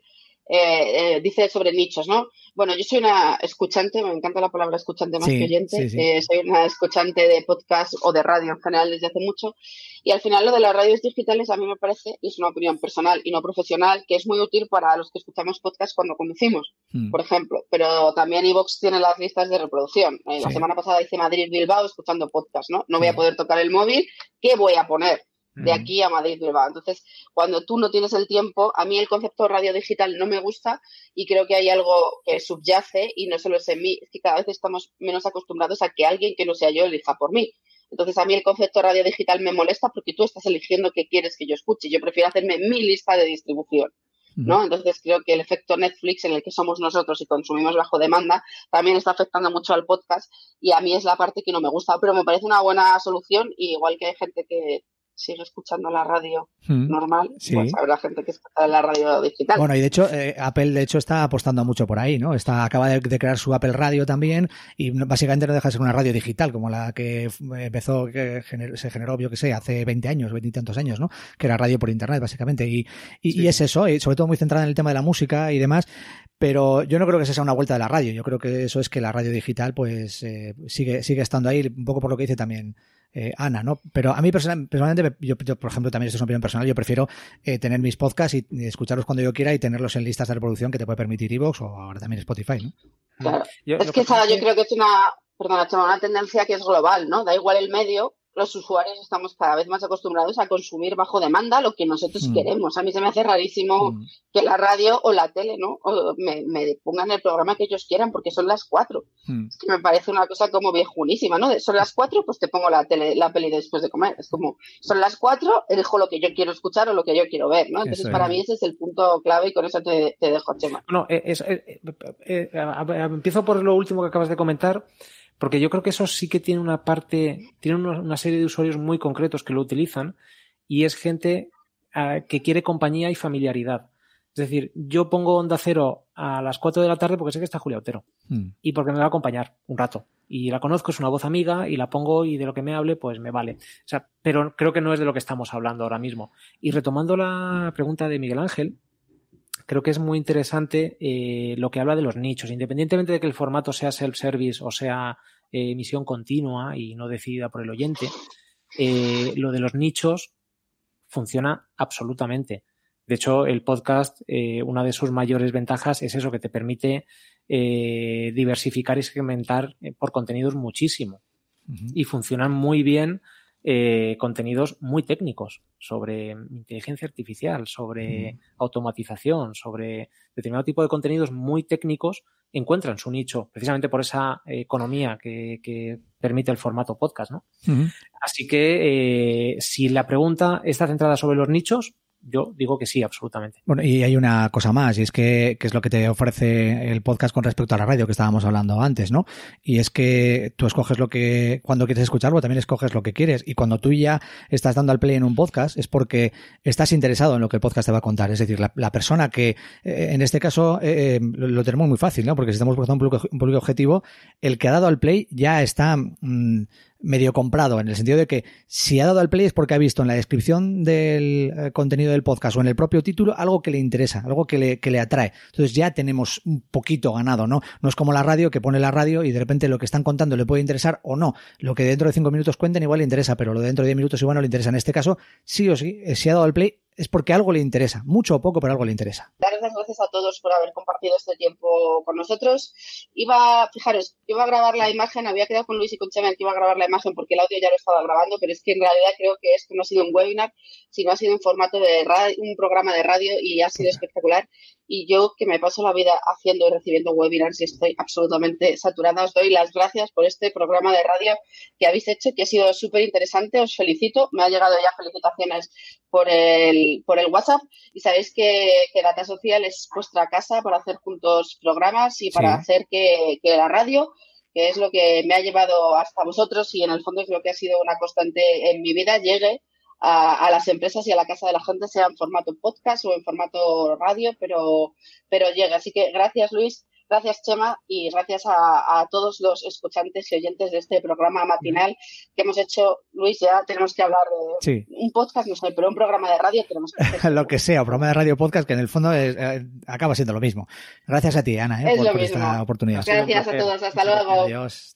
eh, eh, dice sobre nichos, ¿no? Bueno, yo soy una escuchante, me encanta la palabra escuchante más que oyente, soy una escuchante de podcast o de radio en general desde hace mucho, y al final lo de las radios digitales a mí me parece, y es una opinión personal y no profesional, que es muy útil para los que escuchamos podcast cuando conducimos, hmm. por ejemplo, pero también Evox tiene las listas de reproducción. La semana pasada hice Madrid-Bilbao escuchando podcast, ¿no? No voy a poder tocar el móvil, ¿qué voy a poner? De aquí a Madrid Bilbao. Entonces, cuando tú no tienes el tiempo, a mí el concepto radio digital no me gusta y creo que hay algo que subyace y no solo es en mí, es que cada vez estamos menos acostumbrados a que alguien que no sea yo elija por mí. Entonces, a mí el concepto radio digital me molesta porque tú estás eligiendo qué quieres que yo escuche. Yo prefiero hacerme mi lista de distribución. ¿no? Entonces creo que el efecto Netflix en el que somos nosotros y consumimos bajo demanda también está afectando mucho al podcast y a mí es la parte que no me gusta, pero me parece una buena solución y igual que hay gente que sigue escuchando la radio hmm. normal, pues habrá gente que escucha la radio digital. Bueno, y de hecho, eh, Apple de hecho está apostando mucho por ahí, ¿no? Está, acaba de, crear su Apple Radio también y básicamente no deja de ser una radio digital como la que empezó, que se generó, yo que sé, hace 20 años, 20 y tantos años, ¿no? Que era radio por internet, básicamente. Y, y, es eso, y sobre todo muy centrada en el tema de la música y demás, pero yo no creo que esa sea una vuelta de la radio. Yo creo que eso es que la radio digital, pues, eh, sigue, sigue estando ahí, un poco por lo que dice también eh, Ana, ¿no? Pero a mí personalmente, yo, por ejemplo, también esto es una opinión personal, yo prefiero eh, tener mis podcasts y, escucharlos cuando yo quiera y tenerlos en listas de reproducción que te puede permitir Evox o ahora también Spotify, ¿no? Claro. es que esa, yo creo que es una, perdona, una tendencia que es global, ¿no? Da igual el medio, los usuarios estamos cada vez más acostumbrados a consumir bajo demanda lo que nosotros mm. queremos. A mí se me hace rarísimo mm. que la radio o la tele, ¿no? me, pongan el programa que ellos quieran porque son las cuatro. Mm. Es que me parece una cosa como viejunísima, ¿no? son las cuatro, pues te pongo la tele, la peli después de comer. Es como, son las cuatro, elijo lo que yo quiero escuchar o lo que yo quiero ver, ¿no? Entonces, para mí ese es el punto clave y con eso te, dejo, Chema. No, eh, eh, eh, empiezo por lo último que acabas de comentar. Porque yo creo que eso sí que tiene una parte, tiene una serie de usuarios muy concretos que lo utilizan y es gente ah, que quiere compañía y familiaridad. Es decir, yo pongo Onda Cero a las 4 de la tarde porque sé que está Julia Otero hmm. y porque me va a acompañar un rato. Y la conozco, es una voz amiga y la pongo y de lo que me hable, pues me vale. O sea, pero creo que no es de lo que estamos hablando ahora mismo. Y retomando la pregunta de Miguel Ángel, creo que es muy interesante eh, lo que habla de los nichos, independientemente de que el formato sea self-service o sea eh, emisión continua y no decidida por el oyente, eh, lo de los nichos funciona absolutamente. De hecho, el podcast, una de sus mayores ventajas es eso, que te permite diversificar y segmentar por contenidos muchísimo. Y funcionan muy bien eh, contenidos muy técnicos sobre inteligencia artificial, sobre automatización, sobre determinado tipo de contenidos muy técnicos, encuentran su nicho precisamente por esa economía que, permite el formato podcast. ¿no? Así que eh, si la pregunta está centrada sobre los nichos, yo digo que sí, absolutamente. Bueno, y hay una cosa más, y es que, es lo que te ofrece el podcast con respecto a la radio que estábamos hablando antes, ¿no? Y es que tú escoges lo que, cuando quieres escucharlo, también escoges lo que quieres. Y cuando tú ya estás dando al play en un podcast, es porque estás interesado en lo que el podcast te va a contar. Es decir, la, persona que, eh, en este caso, eh, eh, lo, tenemos muy fácil, ¿no? Porque si estamos buscando un público, objetivo, el que ha dado al play ya está, mm, medio comprado, en el sentido de que si ha dado al play es porque ha visto en la descripción del eh, contenido del podcast o en el propio título algo que le interesa, algo que le, que le atrae. Entonces ya tenemos un poquito ganado, ¿no? No es como la radio que pone la radio y de repente lo que están contando le puede interesar o no. Lo que dentro de cinco minutos cuenten igual le interesa, pero lo de dentro de diez minutos igual no le interesa. En este caso, sí o sí, eh, si ha dado al play es porque algo le interesa, mucho o poco, pero algo le interesa. Dar las gracias a todos por haber compartido este tiempo con nosotros. Iba, fijaros, iba a grabar la imagen, había quedado con Luis y con Chema que iba a grabar la imagen porque el audio ya lo estaba grabando, pero es que en realidad creo que esto no ha sido un webinar, sino ha sido un formato de radio, un programa de radio y ha sido espectacular. Y yo que me paso la vida haciendo y recibiendo webinars y estoy absolutamente saturada, os doy las gracias por este programa de radio que habéis hecho, que ha sido súper interesante. Os felicito. Me ha llegado ya felicitaciones por el, por el WhatsApp y sabéis que, Data Social es vuestra casa para hacer juntos programas y para hacer que, que la radio que es lo que me ha llevado hasta vosotros y en el fondo es lo que ha sido una constante en mi vida, llegue a, las empresas y a la casa de la gente, sea en formato podcast o en formato radio, pero, pero llega. Así que gracias, Luis. Gracias, Chema, y gracias a, todos los escuchantes y oyentes de este programa matinal que hemos hecho. Luis, ya tenemos que hablar de un podcast, no sé, pero un programa de radio tenemos que hacer. lo que sea, un programa de radio podcast que en el fondo eh, acaba siendo lo mismo. Gracias a ti, Ana, eh, por, esta oportunidad. Gracias a todos, hasta luego. Adiós.